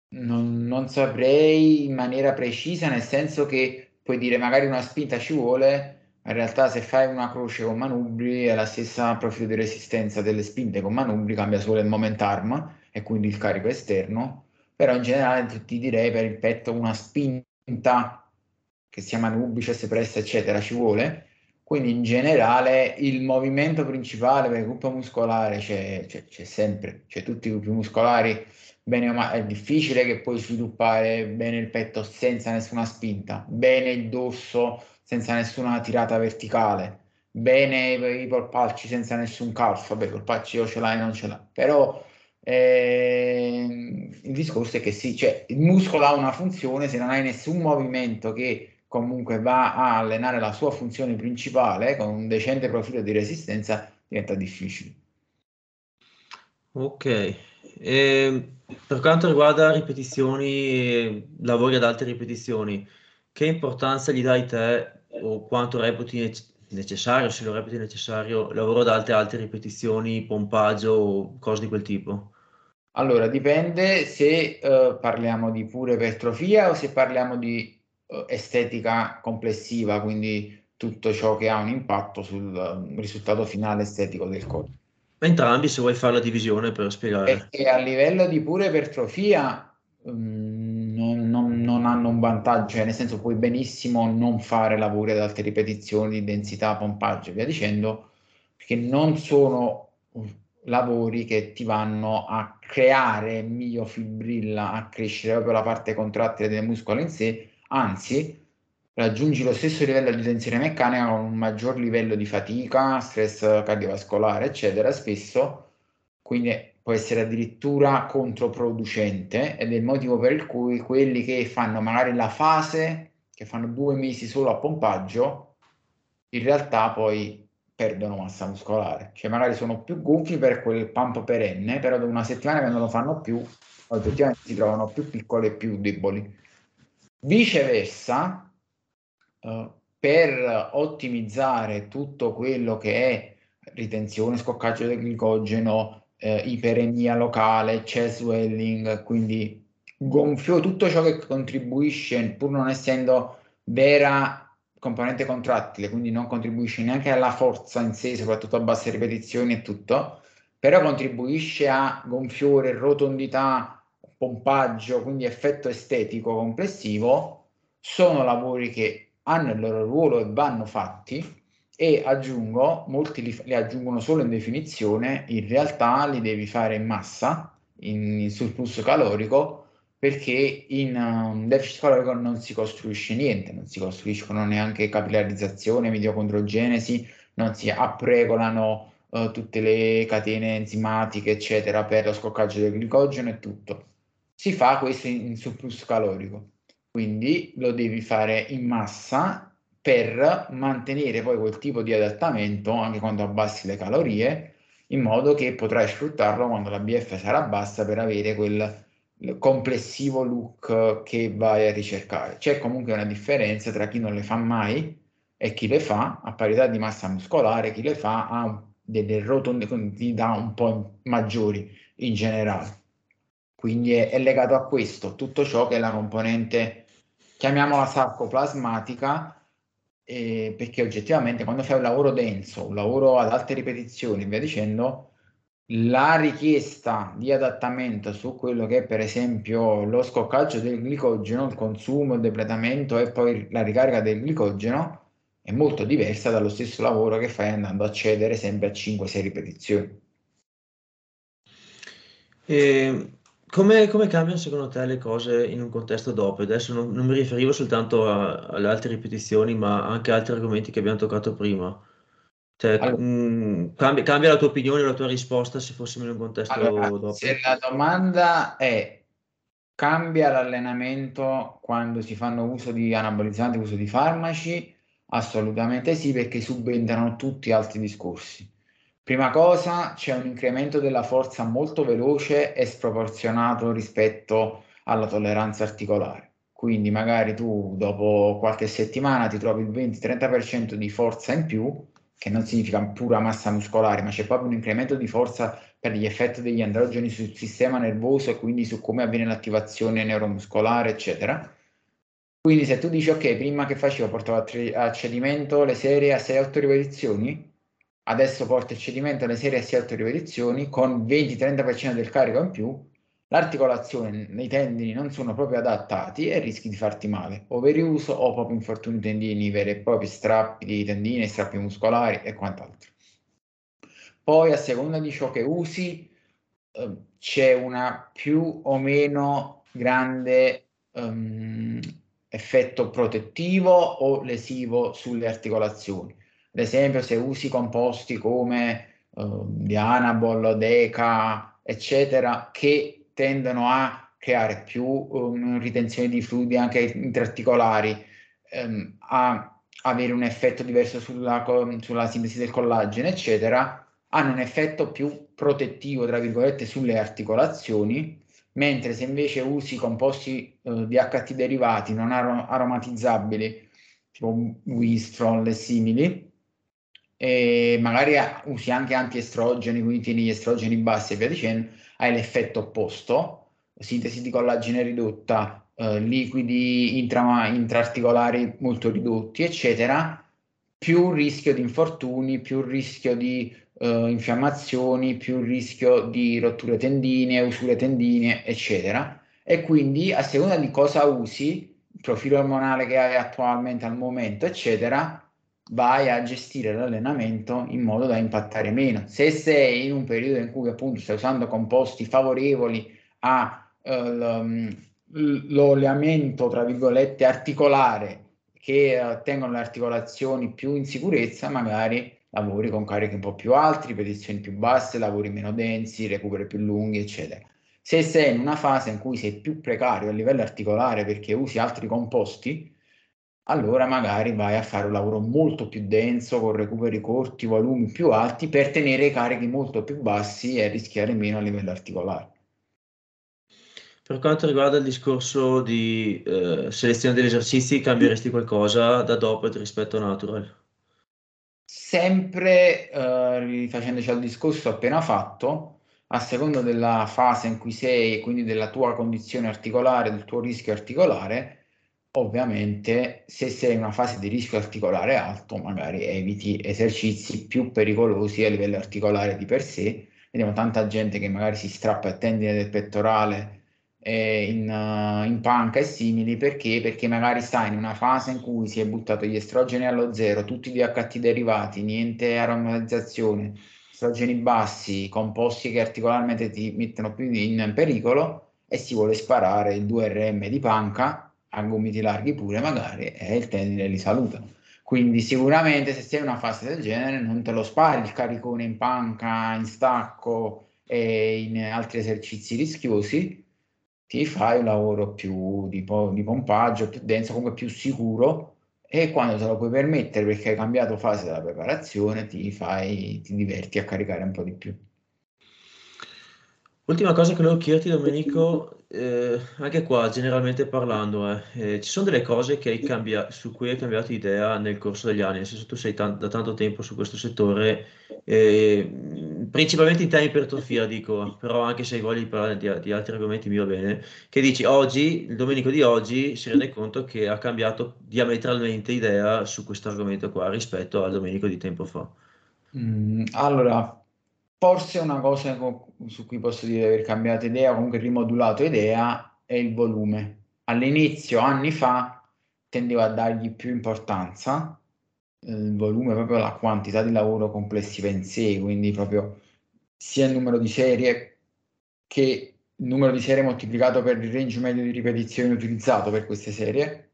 non, non, saprei in maniera precisa, nel senso che puoi dire magari una spinta ci vuole, ma in realtà se fai una croce con manubri è la stessa profilo di resistenza delle spinte con manubri, cambia solo il moment arm e quindi il carico esterno, però in generale ti direi per il petto una spinta che sia manubri, chest press eccetera ci vuole, quindi in generale il movimento principale per il gruppo muscolare c'è, c'è, c'è sempre, c'è tutti i gruppi muscolari, bene o male, è difficile che puoi sviluppare bene il petto senza nessuna spinta, bene il dorso senza nessuna tirata verticale, bene i polpacci senza nessun calcio, vabbè, i polpacci o ce l'hai o non ce l'hai, però eh, il discorso è che sì, cioè il muscolo ha una funzione, se non hai nessun movimento che comunque va a allenare la sua funzione principale con un decente profilo di resistenza, diventa difficile. Ok, e ehm, per quanto riguarda ripetizioni, lavori ad alte ripetizioni, che importanza gli dai te o quanto reputi necessario, se lo reputi necessario, lavoro ad alte alte ripetizioni, pompaggio o cose di quel tipo? Allora, dipende se uh, parliamo di pura ipertrofia o se parliamo di uh, estetica complessiva, quindi tutto ciò che ha un impatto sul uh, risultato finale estetico del corpo. Entrambi, se vuoi fare la divisione per spiegare. E a livello di pura ipertrofia um, non, non, non, hanno un vantaggio, cioè nel senso puoi benissimo non fare lavori ad alte ripetizioni di densità, pompaggio e via dicendo, perché non sono lavori che ti vanno a creare miofibrilla, a crescere proprio la parte contrattile del muscolo in sé, anzi raggiungi lo stesso livello di tensione meccanica con un maggior livello di fatica, stress cardiovascolare, eccetera, spesso, quindi può essere addirittura controproducente ed è il motivo per il cui quelli che fanno magari la fase, che fanno due mesi solo a pompaggio, in realtà poi perdono massa muscolare, cioè magari sono più gonfi per quel pump perenne, però dopo una settimana che non lo fanno più, oggettivamente si trovano più piccoli e più deboli. Viceversa, uh, per ottimizzare tutto quello che è ritenzione, scoccaggio del glicogeno, eh, iperemia locale, chest swelling, quindi gonfio, tutto ciò che contribuisce, pur non essendo vera componente contrattile, quindi non contribuisce neanche alla forza in sé, soprattutto a basse ripetizioni e tutto, però contribuisce a gonfiore, rotondità, pompaggio, quindi effetto estetico complessivo, sono lavori che hanno il loro ruolo e vanno fatti e aggiungo, molti li, li aggiungono solo in definizione, in realtà li devi fare in massa, in, in surplus calorico, perché in um, deficit calorico non si costruisce niente, non si costruiscono neanche capillarizzazione, mitocondrogenesi, non si appregolano uh, tutte le catene enzimatiche, eccetera, per lo scoccaggio del glicogeno e tutto. Si fa questo in, in surplus calorico, quindi lo devi fare in massa per mantenere poi quel tipo di adattamento anche quando abbassi le calorie, in modo che potrai sfruttarlo quando la BF sarà bassa per avere quel complessivo look che vai a ricercare. C'è comunque una differenza tra chi non le fa mai e chi le fa, a parità di massa muscolare, chi le fa ha delle rotondità un po' maggiori in generale. Quindi è, è legato a questo, tutto ciò che è la componente, chiamiamola sarcoplasmatica, eh, perché oggettivamente quando fai un lavoro denso, un lavoro ad alte ripetizioni, via dicendo, la richiesta di adattamento su quello che è per esempio lo scoccaggio del glicogeno, il consumo, il depletamento e poi la ricarica del glicogeno è molto diversa dallo stesso lavoro che fai andando a cedere sempre a 5-6 ripetizioni. E come, come, cambiano secondo te le cose in un contesto dopo? Adesso non, non mi riferivo soltanto a, alle altre ripetizioni, ma anche a altri argomenti che abbiamo toccato prima. Cioè, allora, mh, mm, cambia, cambia, la tua opinione, la tua risposta se fossimo in un contesto allora, dopo? Se la domanda è cambia l'allenamento quando si fanno uso di anabolizzanti, uso di farmaci? Assolutamente sì, perché subentrano tutti altri discorsi. Prima cosa, c'è un incremento della forza molto veloce e sproporzionato rispetto alla tolleranza articolare. Quindi magari tu dopo qualche settimana ti trovi il 20-30% di forza in più che non significa pura massa muscolare, ma c'è proprio un incremento di forza per gli effetti degli androgeni sul sistema nervoso e quindi su come avviene l'attivazione neuromuscolare, eccetera. Quindi se tu dici ok, prima che facevo portavo a, tre, a cedimento le serie a 6-8 ripetizioni, adesso porto il cedimento alle serie a 6-8 ripetizioni con 20-30% del carico in più, l'articolazione nei tendini non sono proprio adattati e rischi di farti male, o veriuso o proprio infortuni tendini veri e propri, strappi di tendini, strappi muscolari e quant'altro. Poi a seconda di ciò che usi eh, c'è una più o meno grande um, effetto protettivo o lesivo sulle articolazioni. Ad esempio se usi composti come uh, Dianabol, Deca, eccetera, che tendono a creare più um, ritenzione di fluidi anche intraarticolari, um, a avere un effetto diverso sulla, sulla sintesi del collagene, eccetera, hanno un effetto più protettivo, tra virgolette, sulle articolazioni, mentre se invece usi composti uh, di HT derivati non arom- aromatizzabili, tipo Wistrol e simili, e magari usi anche antiestrogeni, quindi tieni gli estrogeni bassi e via dicendo, hai l'effetto opposto, sintesi di collagene ridotta, eh, liquidi intra, intraarticolari molto ridotti, eccetera, più rischio di infortuni, più rischio di eh, infiammazioni, più rischio di rotture tendine, usure tendine, eccetera. E quindi a seconda di cosa usi, il profilo ormonale che hai attualmente al momento, eccetera, vai a gestire l'allenamento in modo da impattare meno. Se sei in un periodo in cui appunto stai usando composti favorevoli all'oleamento, uh, tra virgolette, articolare che uh, tengono le articolazioni più in sicurezza, magari lavori con carichi un po' più alti, ripetizioni più basse, lavori meno densi, recuperi più lunghi, eccetera. Se sei in una fase in cui sei più precario a livello articolare perché usi altri composti, allora magari vai a fare un lavoro molto più denso, con recuperi corti, volumi più alti, per tenere i carichi molto più bassi e rischiare meno a livello articolare. Per quanto riguarda il discorso di eh, selezione degli esercizi, cambieresti qualcosa da dopo rispetto a Natural? Sempre eh, rifacendoci al discorso appena fatto, a seconda della fase in cui sei e quindi della tua condizione articolare, del tuo rischio articolare, ovviamente se sei in una fase di rischio articolare alto, magari eviti esercizi più pericolosi a livello articolare di per sé. Vediamo tanta gente che magari si strappa il tendine del pettorale eh, in, uh, in, panca e simili perché? perché magari sta in una fase in cui si è buttato gli estrogeni allo zero, tutti i DHT derivati, niente aromatizzazione, estrogeni bassi, composti che articolarmente ti mettono più in pericolo e si vuole sparare il 2RM di panca a gomiti larghi pure magari e il tendine li salutano. Quindi sicuramente se sei in una fase del genere non te lo spari il caricone in panca, in stacco e in altri esercizi rischiosi, ti fai un lavoro più di, di pompaggio, più denso, comunque più sicuro e quando te lo puoi permettere perché hai cambiato fase della preparazione ti fai, ti diverti a caricare un po' di più. Ultima cosa che volevo chiederti Domenico, eh, anche qua generalmente parlando, eh, eh, ci sono delle cose cambia- su cui hai cambiato idea nel corso degli anni, nel senso tu sei tan- da tanto tempo su questo settore, eh, principalmente in tema di ipertrofia dico, però anche se hai voglia di parlare di, di altri argomenti mi va bene, che dici oggi, il Domenico di oggi si rende conto che ha cambiato diametralmente idea su questo argomento qua rispetto al Domenico di tempo fa. Mm, allora, Forse una cosa su cui posso dire di aver cambiato idea, comunque rimodulato idea, è il volume. All'inizio, anni fa, tendevo a dargli più importanza, il volume, proprio la quantità di lavoro complessiva in sé, quindi proprio sia il numero di serie che il numero di serie moltiplicato per il range medio di ripetizioni utilizzato per queste serie.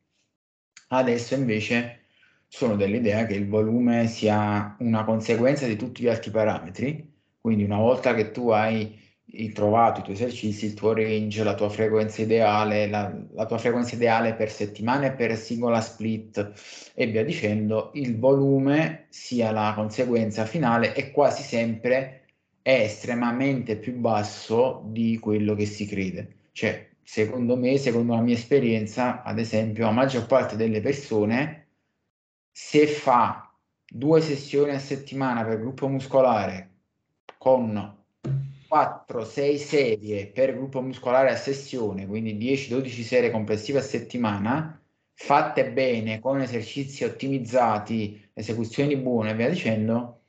Adesso invece sono dell'idea che il volume sia una conseguenza di tutti gli altri parametri quindi una volta che tu hai trovato i tuoi esercizi, il tuo range, la tua frequenza ideale, la, la, tua frequenza ideale per settimana e per singola split e via dicendo, il volume sia la conseguenza finale e quasi sempre è estremamente più basso di quello che si crede. Cioè, secondo me, secondo la mia esperienza, ad esempio, la maggior parte delle persone, se fa due sessioni a settimana per gruppo muscolare con 4-6 serie per gruppo muscolare a sessione, quindi 10-12 serie complessive a settimana, fatte bene, con esercizi ottimizzati, esecuzioni buone e via dicendo,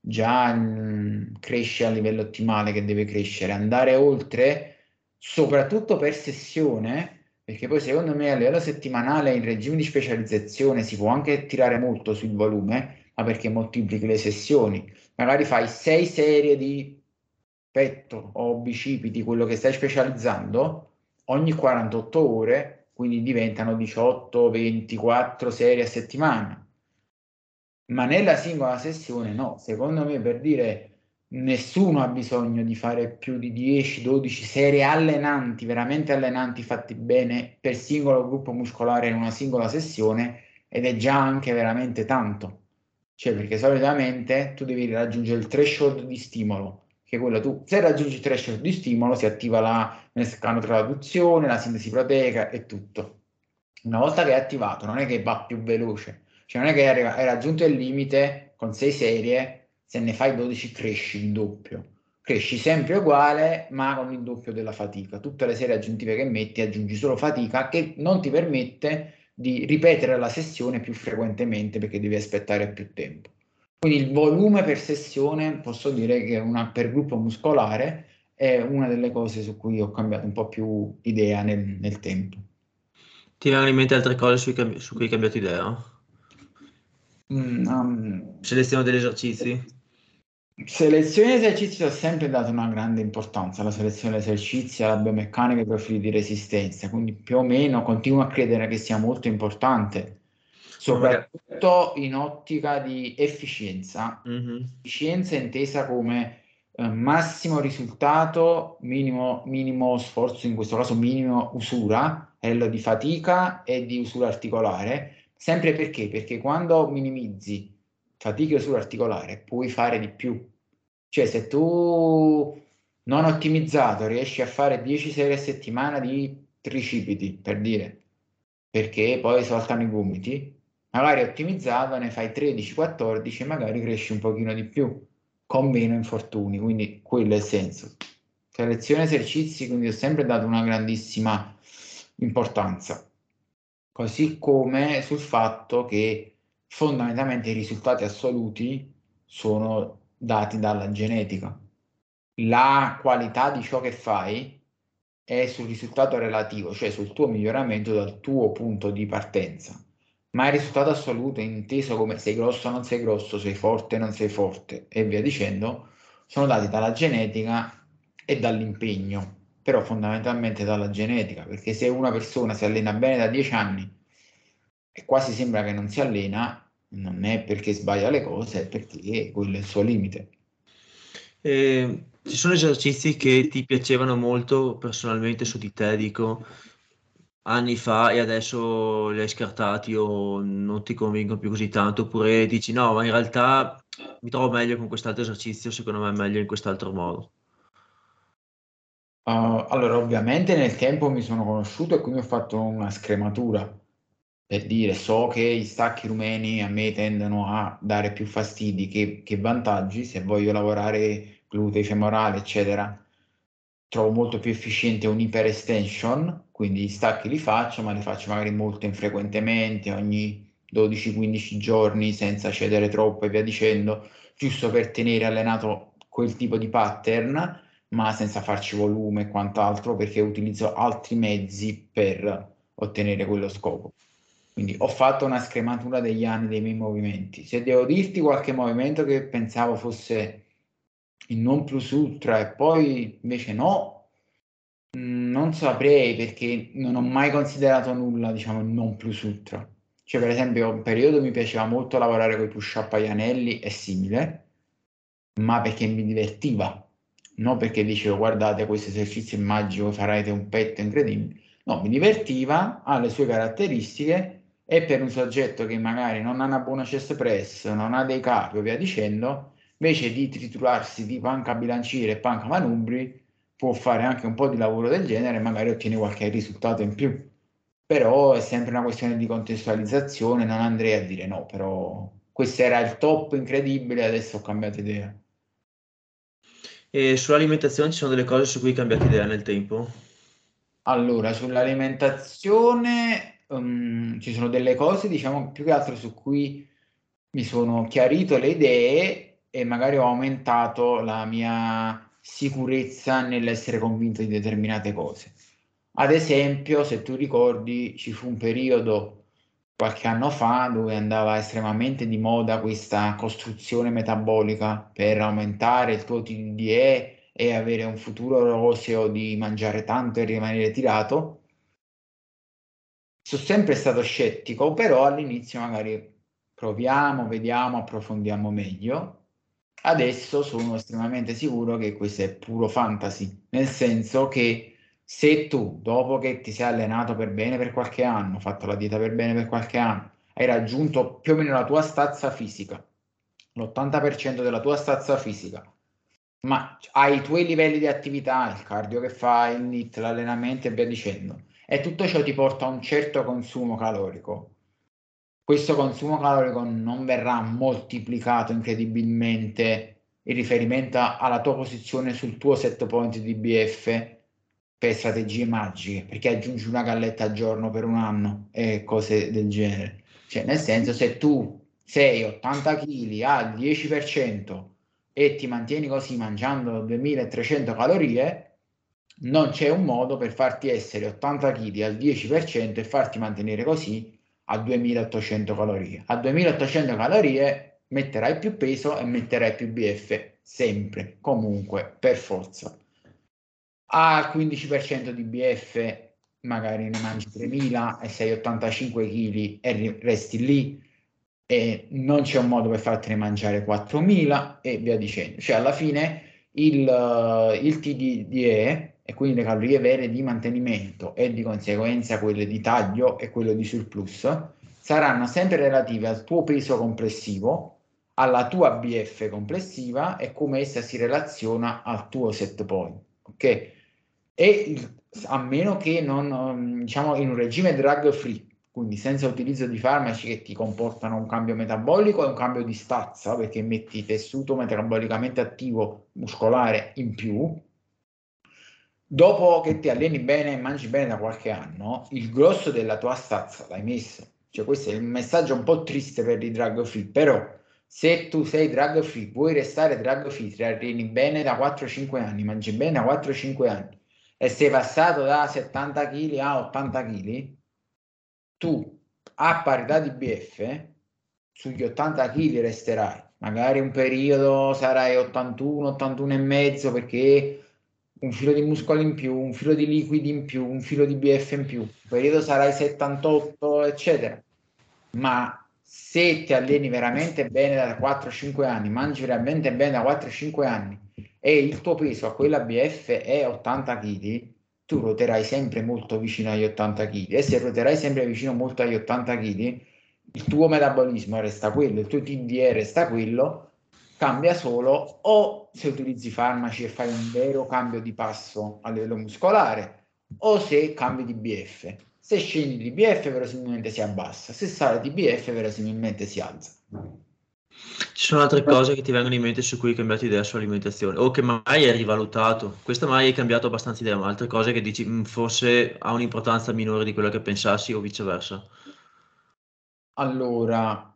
già mm, cresce a livello ottimale che deve crescere. Andare oltre, soprattutto per sessione, perché poi secondo me a livello settimanale in regime di specializzazione si può anche tirare molto sul volume, ma perché moltiplichi le sessioni magari fai sei serie di petto o bicipiti, quello che stai specializzando, ogni 48 ore, quindi diventano 18, 24 serie a settimana. Ma nella singola sessione no, secondo me per dire nessuno ha bisogno di fare più di 10-12 serie allenanti, veramente allenanti, fatti bene per singolo gruppo muscolare in una singola sessione ed è già anche veramente tanto. Cioè, perché solitamente tu devi raggiungere il threshold di stimolo, che è quello tu, se raggiungi il threshold di stimolo si attiva la mecanotraduzione, la sintesi proteica e tutto. Una volta che è attivato, non è che va più veloce, cioè non è che hai raggiunto il limite con 6 serie, se ne fai 12 cresci il doppio. Cresci sempre uguale, ma con il doppio della fatica. Tutte le serie aggiuntive che metti aggiungi solo fatica che non ti permette di ripetere la sessione più frequentemente perché devi aspettare più tempo. Quindi il volume per sessione posso dire che una, per gruppo muscolare è una delle cose su cui ho cambiato un po' più idea nel, nel tempo. Ti vengono in mente altre cose su, su cui hai cambiato idea? Mm, um, Selezione degli esercizi? Selezione esercizi ho sempre dato una grande importanza alla selezione esercizi, alla biomeccanica e ai profili di resistenza, quindi più o meno continuo a credere che sia molto importante, soprattutto in ottica di efficienza. Mm-hmm. Efficienza intesa come eh, massimo risultato, minimo, minimo sforzo, in questo caso minimo usura, livello di fatica e di usura articolare, sempre perché? Perché quando minimizzi fatiche sull'articolare, puoi fare di più. Cioè, se tu non ottimizzato, riesci a fare 10 serie a settimana di tricipiti, per dire, perché poi saltano i gomiti, magari ottimizzato ne fai 13-14 e magari cresci un pochino di più, con meno infortuni, quindi quello è il senso. Selezione esercizi, quindi ho sempre dato una grandissima importanza, così come sul fatto che fondamentalmente i risultati assoluti sono dati dalla genetica. La qualità di ciò che fai è sul risultato relativo, cioè sul tuo miglioramento dal tuo punto di partenza. Ma il risultato assoluto, inteso come sei grosso o non sei grosso, sei forte o non sei forte e via dicendo, sono dati dalla genetica e dall'impegno, però fondamentalmente dalla genetica, perché se una persona si allena bene da 10 anni e quasi sembra che non si allena, non è perché sbaglia le cose, è perché quello è il suo limite. Eh, ci sono esercizi che ti piacevano molto personalmente su di te, dico, anni fa e adesso li hai scartati o non ti convincono più così tanto, oppure dici no, ma in realtà mi trovo meglio con quest'altro esercizio, secondo me è meglio in quest'altro modo. Uh, allora, ovviamente nel tempo mi sono conosciuto e quindi ho fatto una scrematura per dire so che i stacchi rumeni a me tendono a dare più fastidi che, che vantaggi, se voglio lavorare glutei femorale, eccetera, trovo molto più efficiente un extension, quindi gli stacchi li faccio, ma li faccio magari molto infrequentemente, ogni 12-15 giorni senza cedere troppo e via dicendo, giusto per tenere allenato quel tipo di pattern, ma senza farci volume e quant'altro, perché utilizzo altri mezzi per ottenere quello scopo. Quindi ho fatto una scrematura degli anni dei miei movimenti. Se devo dirti qualche movimento che pensavo fosse il non plus ultra e poi invece no, mm, non saprei perché non ho mai considerato nulla, diciamo, il non plus ultra. Cioè, per esempio, un periodo mi piaceva molto lavorare con i push-up agli anelli e simile, ma perché mi divertiva, non perché dicevo guardate questo esercizio è magico, farete un petto incredibile. No, mi divertiva, ha le sue caratteristiche e per un soggetto che magari non ha una buona chest press, non ha dei capi o via dicendo, invece di triturarsi di panca bilanciere e panca manubri, può fare anche un po' di lavoro del genere e magari ottiene qualche risultato in più. Però è sempre una questione di contestualizzazione, non andrei a dire no, però questo era il top incredibile, adesso ho cambiato idea. E sull'alimentazione ci sono delle cose su cui hai cambiato idea nel tempo? Allora, sull'alimentazione um, ci sono delle cose, diciamo, più che altro su cui mi sono chiarito le idee e magari ho aumentato la mia sicurezza nell'essere convinto di determinate cose. Ad esempio, se tu ricordi, ci fu un periodo qualche anno fa dove andava estremamente di moda questa costruzione metabolica per aumentare il tuo TDE e avere un futuro roseo di mangiare tanto e rimanere tirato sono sempre stato scettico, però all'inizio magari proviamo, vediamo, approfondiamo meglio. Adesso sono estremamente sicuro che questo è puro fantasy, nel senso che se tu, dopo che ti sei allenato per bene per qualche anno, fatto la dieta per bene per qualche anno, hai raggiunto più o meno la tua stazza fisica, l'80% della tua stazza fisica, ma hai i tuoi livelli di attività, il cardio che fai, il NIT, l'allenamento e via dicendo, e tutto ciò ti porta a un certo consumo calorico. Questo consumo calorico non verrà moltiplicato incredibilmente in riferimento alla tua posizione sul tuo set point di BF per strategie magiche, perché aggiungi una galletta al giorno per un anno e cose del genere. Cioè, nel senso, se tu sei 80 kg al 10% e ti mantieni così mangiando 2300 calorie, non c'è un modo per farti essere 80 kg al 10% e farti mantenere così a 2800 calorie. A 2800 calorie metterai più peso e metterai più BF sempre, comunque, per forza. A 15% di BF magari ne mangi 3000 e sei 85 kg e resti lì e non c'è un modo per fartene mangiare 4000 e via dicendo. Cioè alla fine il, il TDE e quindi le calorie vere di mantenimento e di conseguenza quelle di taglio e quelle di surplus saranno sempre relative al tuo peso complessivo, alla tua BF complessiva e come essa si relaziona al tuo set point, ok? E il, a meno che non, diciamo, in un regime drug free, quindi senza utilizzo di farmaci che ti comportano un cambio metabolico e un cambio di stazza, perché metti tessuto metabolicamente attivo muscolare in più, dopo che ti alleni bene e mangi bene da qualche anno, il grosso della tua stazza l'hai messo. Cioè questo è il messaggio un po' triste per i drug free, però se tu sei drug free, vuoi restare drug free, ti alleni bene da 4-5 anni, mangi bene da 4-5 anni e sei passato da 70 kg a 80 kg, tu a parità di BF sugli 80 kg resterai. Magari un periodo sarai 81, 81 e mezzo perché un filo di muscoli in più, un filo di liquidi in più, un filo di BF in più, un periodo sarai 78, eccetera. Ma se ti alleni veramente bene da 4-5 anni, mangi veramente bene da 4-5 anni e il tuo peso a quella BF è 80 kg, tu ruoterai sempre molto vicino agli 80 kg e se ruoterai sempre vicino molto agli 80 kg, il tuo metabolismo resta quello, il tuo TDE resta quello, cambia solo o se utilizzi farmaci e fai un vero cambio di passo a livello muscolare o se cambi di BF. Se scendi di BF verosimilmente si abbassa, se sale di BF verosimilmente si alza. Ci sono altre cose che ti vengono in mente su cui hai cambiato idea sull'alimentazione o che mai hai rivalutato? Questa mai hai cambiato abbastanza idea, ma altre cose che dici mm, forse ha un'importanza minore di quella che pensassi o viceversa? Allora,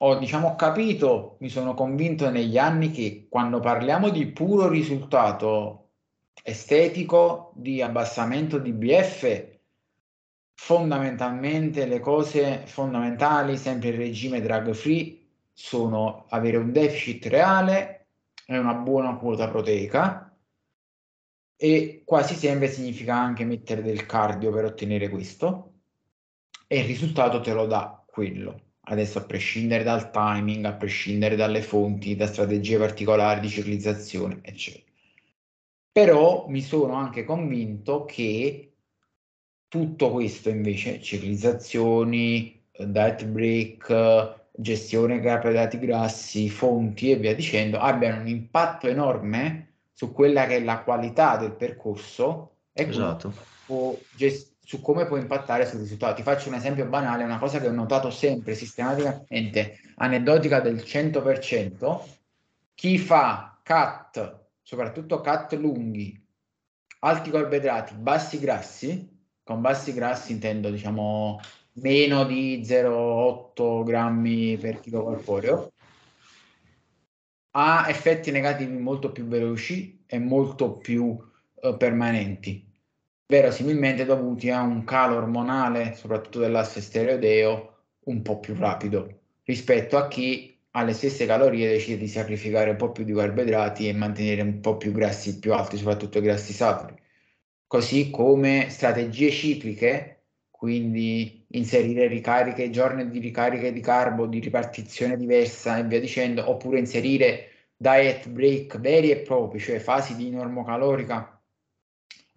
ho diciamo capito, mi sono convinto negli anni che quando parliamo di puro risultato estetico di abbassamento di BF, fondamentalmente le cose fondamentali, sempre il regime drug free, sono avere un deficit reale e una buona quota proteica e quasi sempre significa anche mettere del cardio per ottenere questo e il risultato te lo dà quello. Adesso a prescindere dal timing, a prescindere dalle fonti, da strategie particolari di ciclizzazione, eccetera però mi sono anche convinto che tutto questo invece, ciclizzazioni, diet break, gestione carboidrati grassi, fonti e via dicendo, abbiano un impatto enorme su quella che è la qualità del percorso e esatto. gest- su come può impattare sul risultato. Ti faccio un esempio banale, una cosa che ho notato sempre sistematicamente, aneddotica del 100%, chi fa cut soprattutto cut lunghi, alti carboidrati, bassi grassi, con bassi grassi intendo diciamo meno di 0,8 grammi per chilo corporeo, ha effetti negativi molto più veloci e molto più eh, permanenti, verosimilmente dovuti a un calo ormonale, soprattutto dell'asse steroideo, un po' più rapido rispetto a chi alle stesse calorie decide di sacrificare un po' più di carboidrati e mantenere un po' più grassi più alti, soprattutto grassi saturi. Così come strategie cicliche, quindi inserire ricariche, giorni di ricariche di carbo, di ripartizione diversa e via dicendo, oppure inserire diet break veri e propri, cioè fasi di normocalorica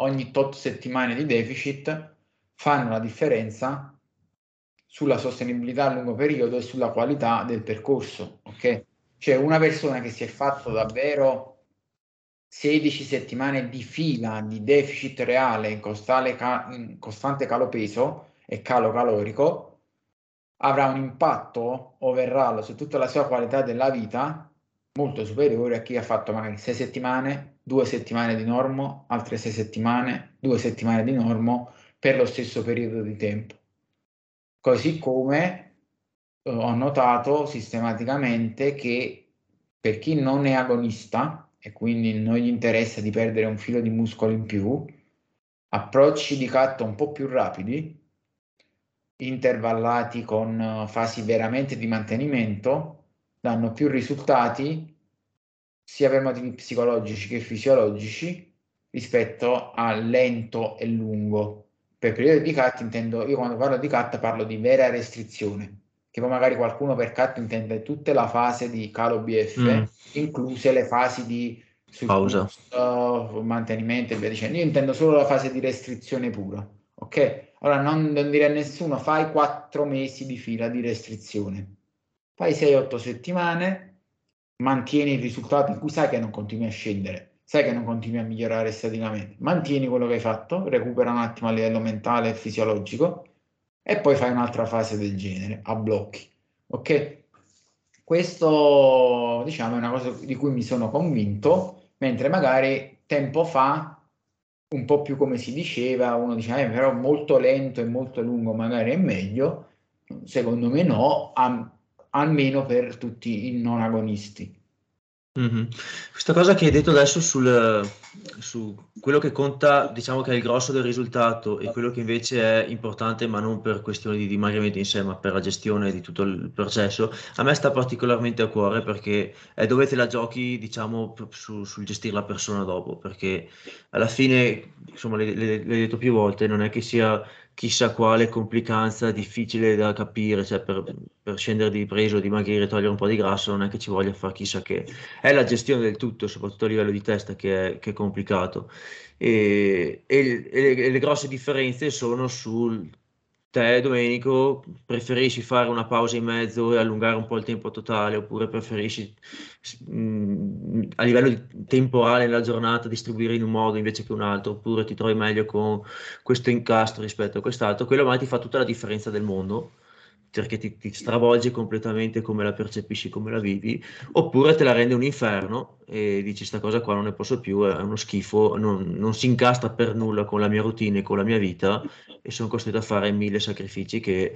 ogni tot settimane di deficit, fanno la differenza sulla sostenibilità a lungo periodo e sulla qualità del percorso, ok? Cioè una persona che si è fatto davvero 16 settimane di fila di deficit reale in, ca- in costante calo peso e calo calorico avrà un impatto overall su tutta la sua qualità della vita molto superiore a chi ha fatto magari 6 settimane, 2 settimane di normo, altre 6 settimane, 2 settimane di normo per lo stesso periodo di tempo. Così come eh, ho notato sistematicamente che per chi non è agonista e quindi non gli interessa di perdere un filo di muscolo in più, approcci di catto un po' più rapidi, intervallati con eh, fasi veramente di mantenimento, danno più risultati sia per motivi psicologici che fisiologici rispetto al lento e lungo per periodo di cut intendo, io quando parlo di cut parlo di vera restrizione, che poi magari qualcuno per cut intende tutta la fase di calo BF, mm. incluse le fasi di pausa, mantenimento e via dicendo. Io intendo solo la fase di restrizione pura, ok? Allora non, non dire a nessuno fai quattro mesi di fila di restrizione, fai 6-8 settimane, mantieni il risultato in cui sai che non continui a scendere, sai che non continui a migliorare staticamente, mantieni quello che hai fatto, recupera un attimo a livello mentale e fisiologico e poi fai un'altra fase del genere a blocchi. Ok? Questo diciamo è una cosa di cui mi sono convinto, mentre magari tempo fa un po' più come si diceva, uno diceva eh, però molto lento e molto lungo magari è meglio, secondo me no, a, almeno per tutti i non agonisti. Mm-hmm. Questa cosa che hai detto adesso sul, su quello che conta, diciamo che è il grosso del risultato e quello che invece è importante, ma non per questioni di dimagrimento in sé, ma per la gestione di tutto il processo, a me sta particolarmente a cuore perché è dove te la giochi, diciamo, su, sul gestire la persona dopo, perché alla fine, insomma, l'hai detto più volte, non è che sia chissà quale complicanza difficile da capire, cioè per, per scendere di peso, dimagrire, togliere un po' di grasso, non è che ci voglia fare chissà che. È la gestione del tutto, soprattutto a livello di testa, che è, che è complicato. E, e, e, le, e, le, grosse differenze sono sul te, Domenico, preferisci fare una pausa in mezzo e allungare un po' il tempo totale, oppure preferisci mh, mm, a livello temporale nella giornata distribuire in un modo invece che un altro, oppure ti trovi meglio con questo incastro rispetto a quest'altro, quello mai ti fa tutta la differenza del mondo perché ti, ti, stravolge completamente come la percepisci, come la vivi, oppure te la rende un inferno e dici sta cosa qua non ne posso più, è uno schifo, non, non si incastra per nulla con la mia routine, con la mia vita e sono costretto a fare mille sacrifici che,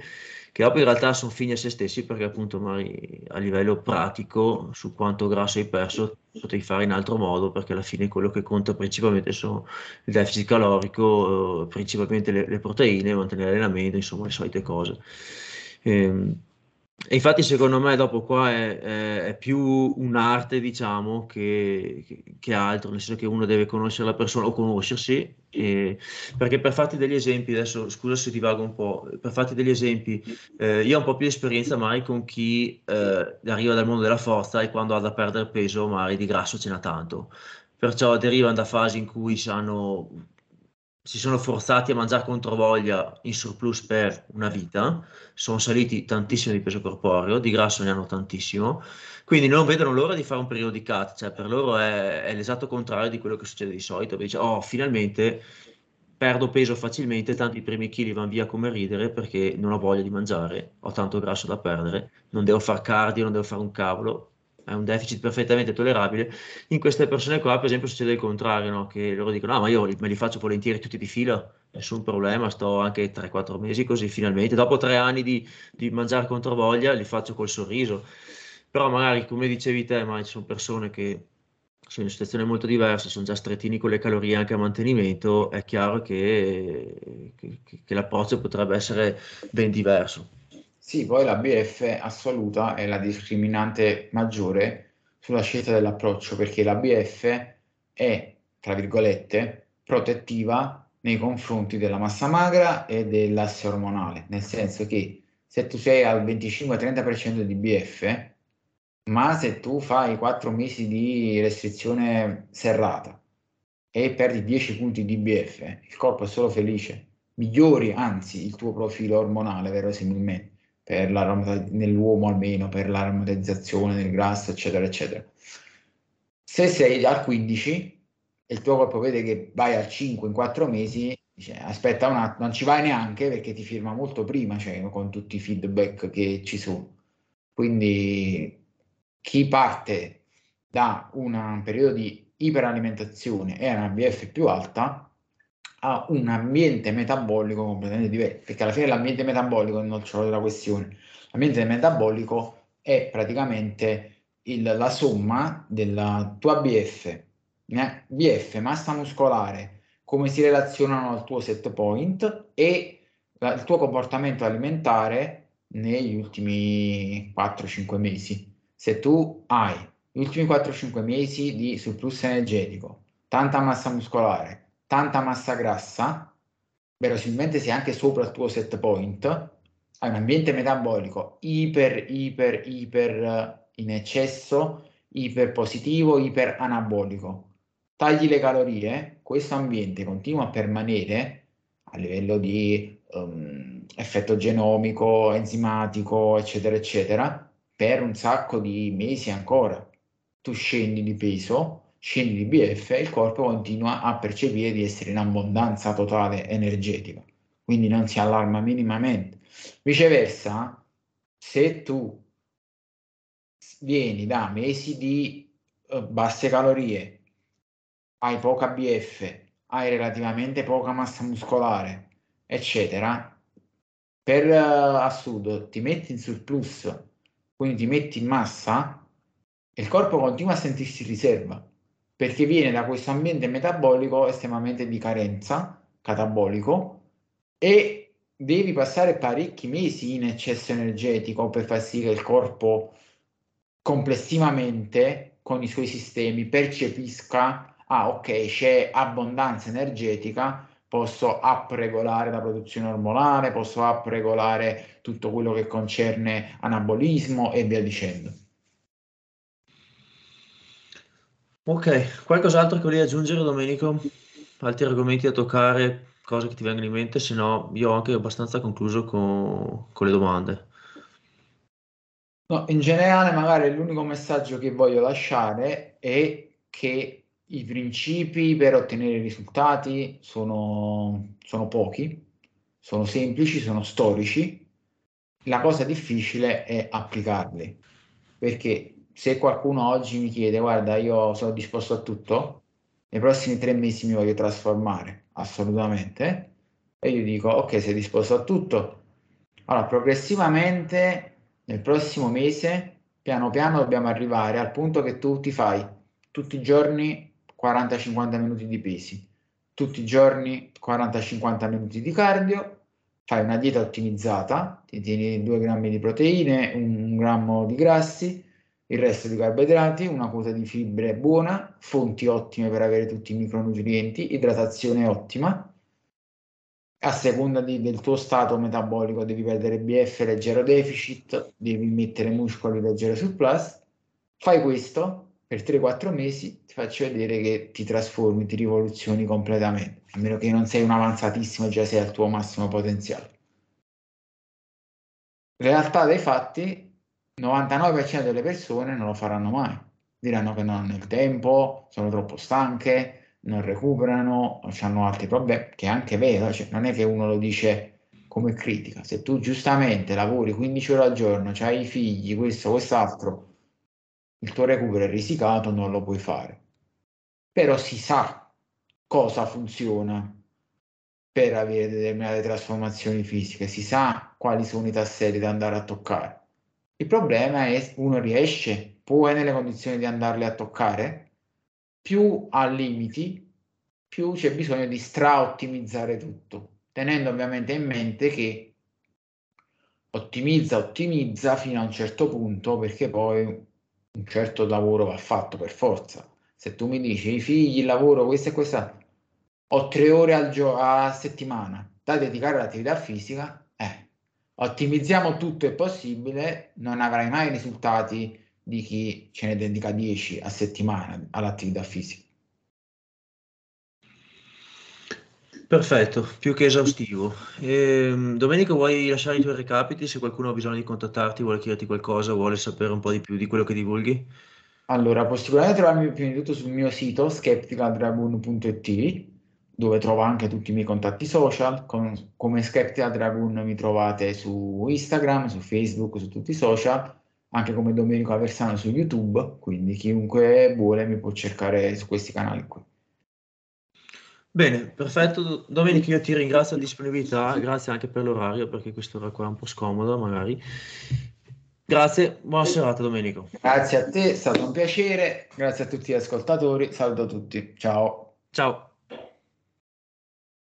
che dopo in realtà sono fini a se stessi perché appunto magari a livello pratico su quanto grasso hai perso potevi fare in altro modo perché alla fine quello che conta principalmente sono il deficit calorico, principalmente le, le proteine, mantenere l'allenamento, insomma le solite cose. E, ehm, e infatti secondo me dopo qua è, è, è più un'arte diciamo che, che, che, altro, nel senso che uno deve conoscere la persona o conoscersi, e, perché per farti degli esempi, adesso scusa se ti vago un po', per farti degli esempi, eh, io ho un po' più di esperienza magari con chi eh, arriva dal mondo della forza e quando ha da perdere peso magari di grasso ce n'ha tanto, perciò derivano da fasi in cui hanno si sono forzati a mangiare contro voglia in surplus per una vita, sono saliti tantissimo di peso corporeo, di grasso ne hanno tantissimo, quindi non vedono l'ora di fare un periodo di cut, cioè per loro è, è l'esatto contrario di quello che succede di solito, dice oh finalmente perdo peso facilmente, tanto i primi chili vanno via come ridere perché non ho voglia di mangiare, ho tanto grasso da perdere, non devo fare cardio, non devo fare un cavolo, è un deficit perfettamente tollerabile. In queste persone qua, per esempio, succede il contrario, no? che loro dicono: Ah, ma io me li faccio volentieri tutti di fila, nessun problema, sto anche 3-4 mesi così finalmente. Dopo tre anni di, di mangiare contro voglia, li faccio col sorriso. Però magari, come dicevi te, ma ci sono persone che sono in una situazione molto diversa, sono già strettini con le calorie anche a mantenimento, è chiaro che, che, che l'approccio potrebbe essere ben diverso. Sì, poi la BF assoluta è la discriminante maggiore sulla scelta dell'approccio perché la BF è, tra virgolette, protettiva nei confronti della massa magra e dell'asse ormonale, nel senso che se tu sei al 25-30% di BF, ma se tu fai 4 mesi di restrizione serrata e perdi 10 punti di BF, il corpo è solo felice, migliori anzi il tuo profilo ormonale verosimilmente per nell'uomo almeno, per l'aromatizzazione del grasso, eccetera, eccetera. Se sei al 15 e il tuo corpo vede che vai al 5 in 4 mesi, dice, aspetta un attimo, non ci vai neanche perché ti firma molto prima, cioè con tutti i feedback che ci sono. Quindi chi parte da un periodo di iperalimentazione e una BF più alta ha un ambiente metabolico completamente diverso, perché alla fine l'ambiente metabolico non c'è la questione. L'ambiente metabolico è praticamente il, la somma della tua BF, eh? BF, massa muscolare, come si relazionano al tuo set point e la, il tuo comportamento alimentare negli ultimi 4-5 mesi. Se tu hai gli ultimi 4-5 mesi di surplus energetico, tanta massa muscolare, tanta massa grassa, verosimilmente sei anche sopra il tuo set point, hai un ambiente metabolico iper, iper, iper eh, in eccesso, iper positivo, iper anabolico. Tagli le calorie, questo ambiente continua a permanere a livello di um, effetto genomico, enzimatico, eccetera, eccetera, per un sacco di mesi ancora. Tu scendi di peso, scendi di BF e il corpo continua a percepire di essere in abbondanza totale energetica, quindi non si allarma minimamente. Viceversa, se tu vieni da mesi di uh, basse calorie, hai poca BF, hai relativamente poca massa muscolare, eccetera, per uh, assurdo ti metti in surplus, quindi ti metti in massa, il corpo continua a sentirsi riserva perché viene da questo ambiente metabolico estremamente di carenza catabolico e devi passare parecchi mesi in eccesso energetico per far sì che il corpo complessivamente con i suoi sistemi percepisca ah ok c'è abbondanza energetica posso upregolare la produzione ormonale posso upregolare tutto quello che concerne anabolismo e via dicendo Ok, qualcos'altro che volevi aggiungere Domenico? Altri argomenti da toccare, cose che ti vengono in mente, se no io ho anche abbastanza concluso con, con le domande. No, in generale magari l'unico messaggio che voglio lasciare è che i principi per ottenere risultati sono, sono pochi, sono semplici, sono storici. La cosa difficile è applicarli, perché se qualcuno oggi mi chiede, guarda, io sono disposto a tutto, nei prossimi tre mesi mi voglio trasformare, assolutamente, e io dico, ok, sei disposto a tutto, allora progressivamente nel prossimo mese, piano piano dobbiamo arrivare al punto che tu ti fai tutti i giorni 40-50 minuti di pesi, tutti i giorni 40-50 minuti di cardio, fai una dieta ottimizzata, ti tieni 2 grammi di proteine, un grammo di grassi, il resto di carboidrati, una quota di fibre buona, fonti ottime per avere tutti i micronutrienti, idratazione ottima. A seconda di, del tuo stato metabolico devi perdere BF leggero deficit, devi mettere muscoli leggero surplus. Fai questo per 3-4 mesi, ti faccio vedere che ti trasformi, ti rivoluzioni completamente, a meno che non sei un avanzatissimo e già sei al tuo massimo potenziale. Realtà dei fatti, 99% delle persone non lo faranno mai. Diranno che non hanno il tempo, sono troppo stanche, non recuperano, hanno altri problemi, che è anche vero, cioè non è che uno lo dice come critica. Se tu giustamente lavori 15 ore al giorno, hai i figli, questo, quest'altro, il tuo recupero è risicato, non lo puoi fare. Però si sa cosa funziona per avere determinate trasformazioni fisiche, si sa quali sono i tasselli da andare a toccare il problema è uno riesce, può è nelle condizioni di andarle a toccare, più ha limiti, più c'è bisogno di stra-ottimizzare tutto, tenendo ovviamente in mente che ottimizza, ottimizza fino a un certo punto perché poi un certo lavoro va fatto per forza. Se tu mi dici i figli, il lavoro, questo e questa, ho tre ore al gio- a settimana da dedicare all'attività fisica, ottimizziamo tutto il possibile, non avrai mai i risultati di chi ce ne dedica 10 a settimana all'attività fisica. Perfetto, più che esaustivo. E, ehm, Domenico, vuoi lasciare i tuoi recapiti? Se qualcuno ha bisogno di contattarti, vuole chiederti qualcosa, vuole sapere un po' di più di quello che divulghi? Allora, puoi sicuramente trovarmi prima di tutto sul mio sito skepticaldragoon.it dove trovo anche tutti i miei contatti social. Con, come Skeptia Dragoon mi trovate su Instagram, su Facebook, su tutti i social, anche come Domenico Aversano su YouTube, quindi chiunque vuole mi può cercare su questi canali qui. Bene, perfetto. Domenico, io ti ringrazio la disponibilità, grazie anche per l'orario, perché quest'ora qua è un po' scomoda magari. Grazie, buona serata Domenico. Grazie a te, è stato un piacere, grazie a tutti gli ascoltatori, saluto a tutti, ciao. Ciao.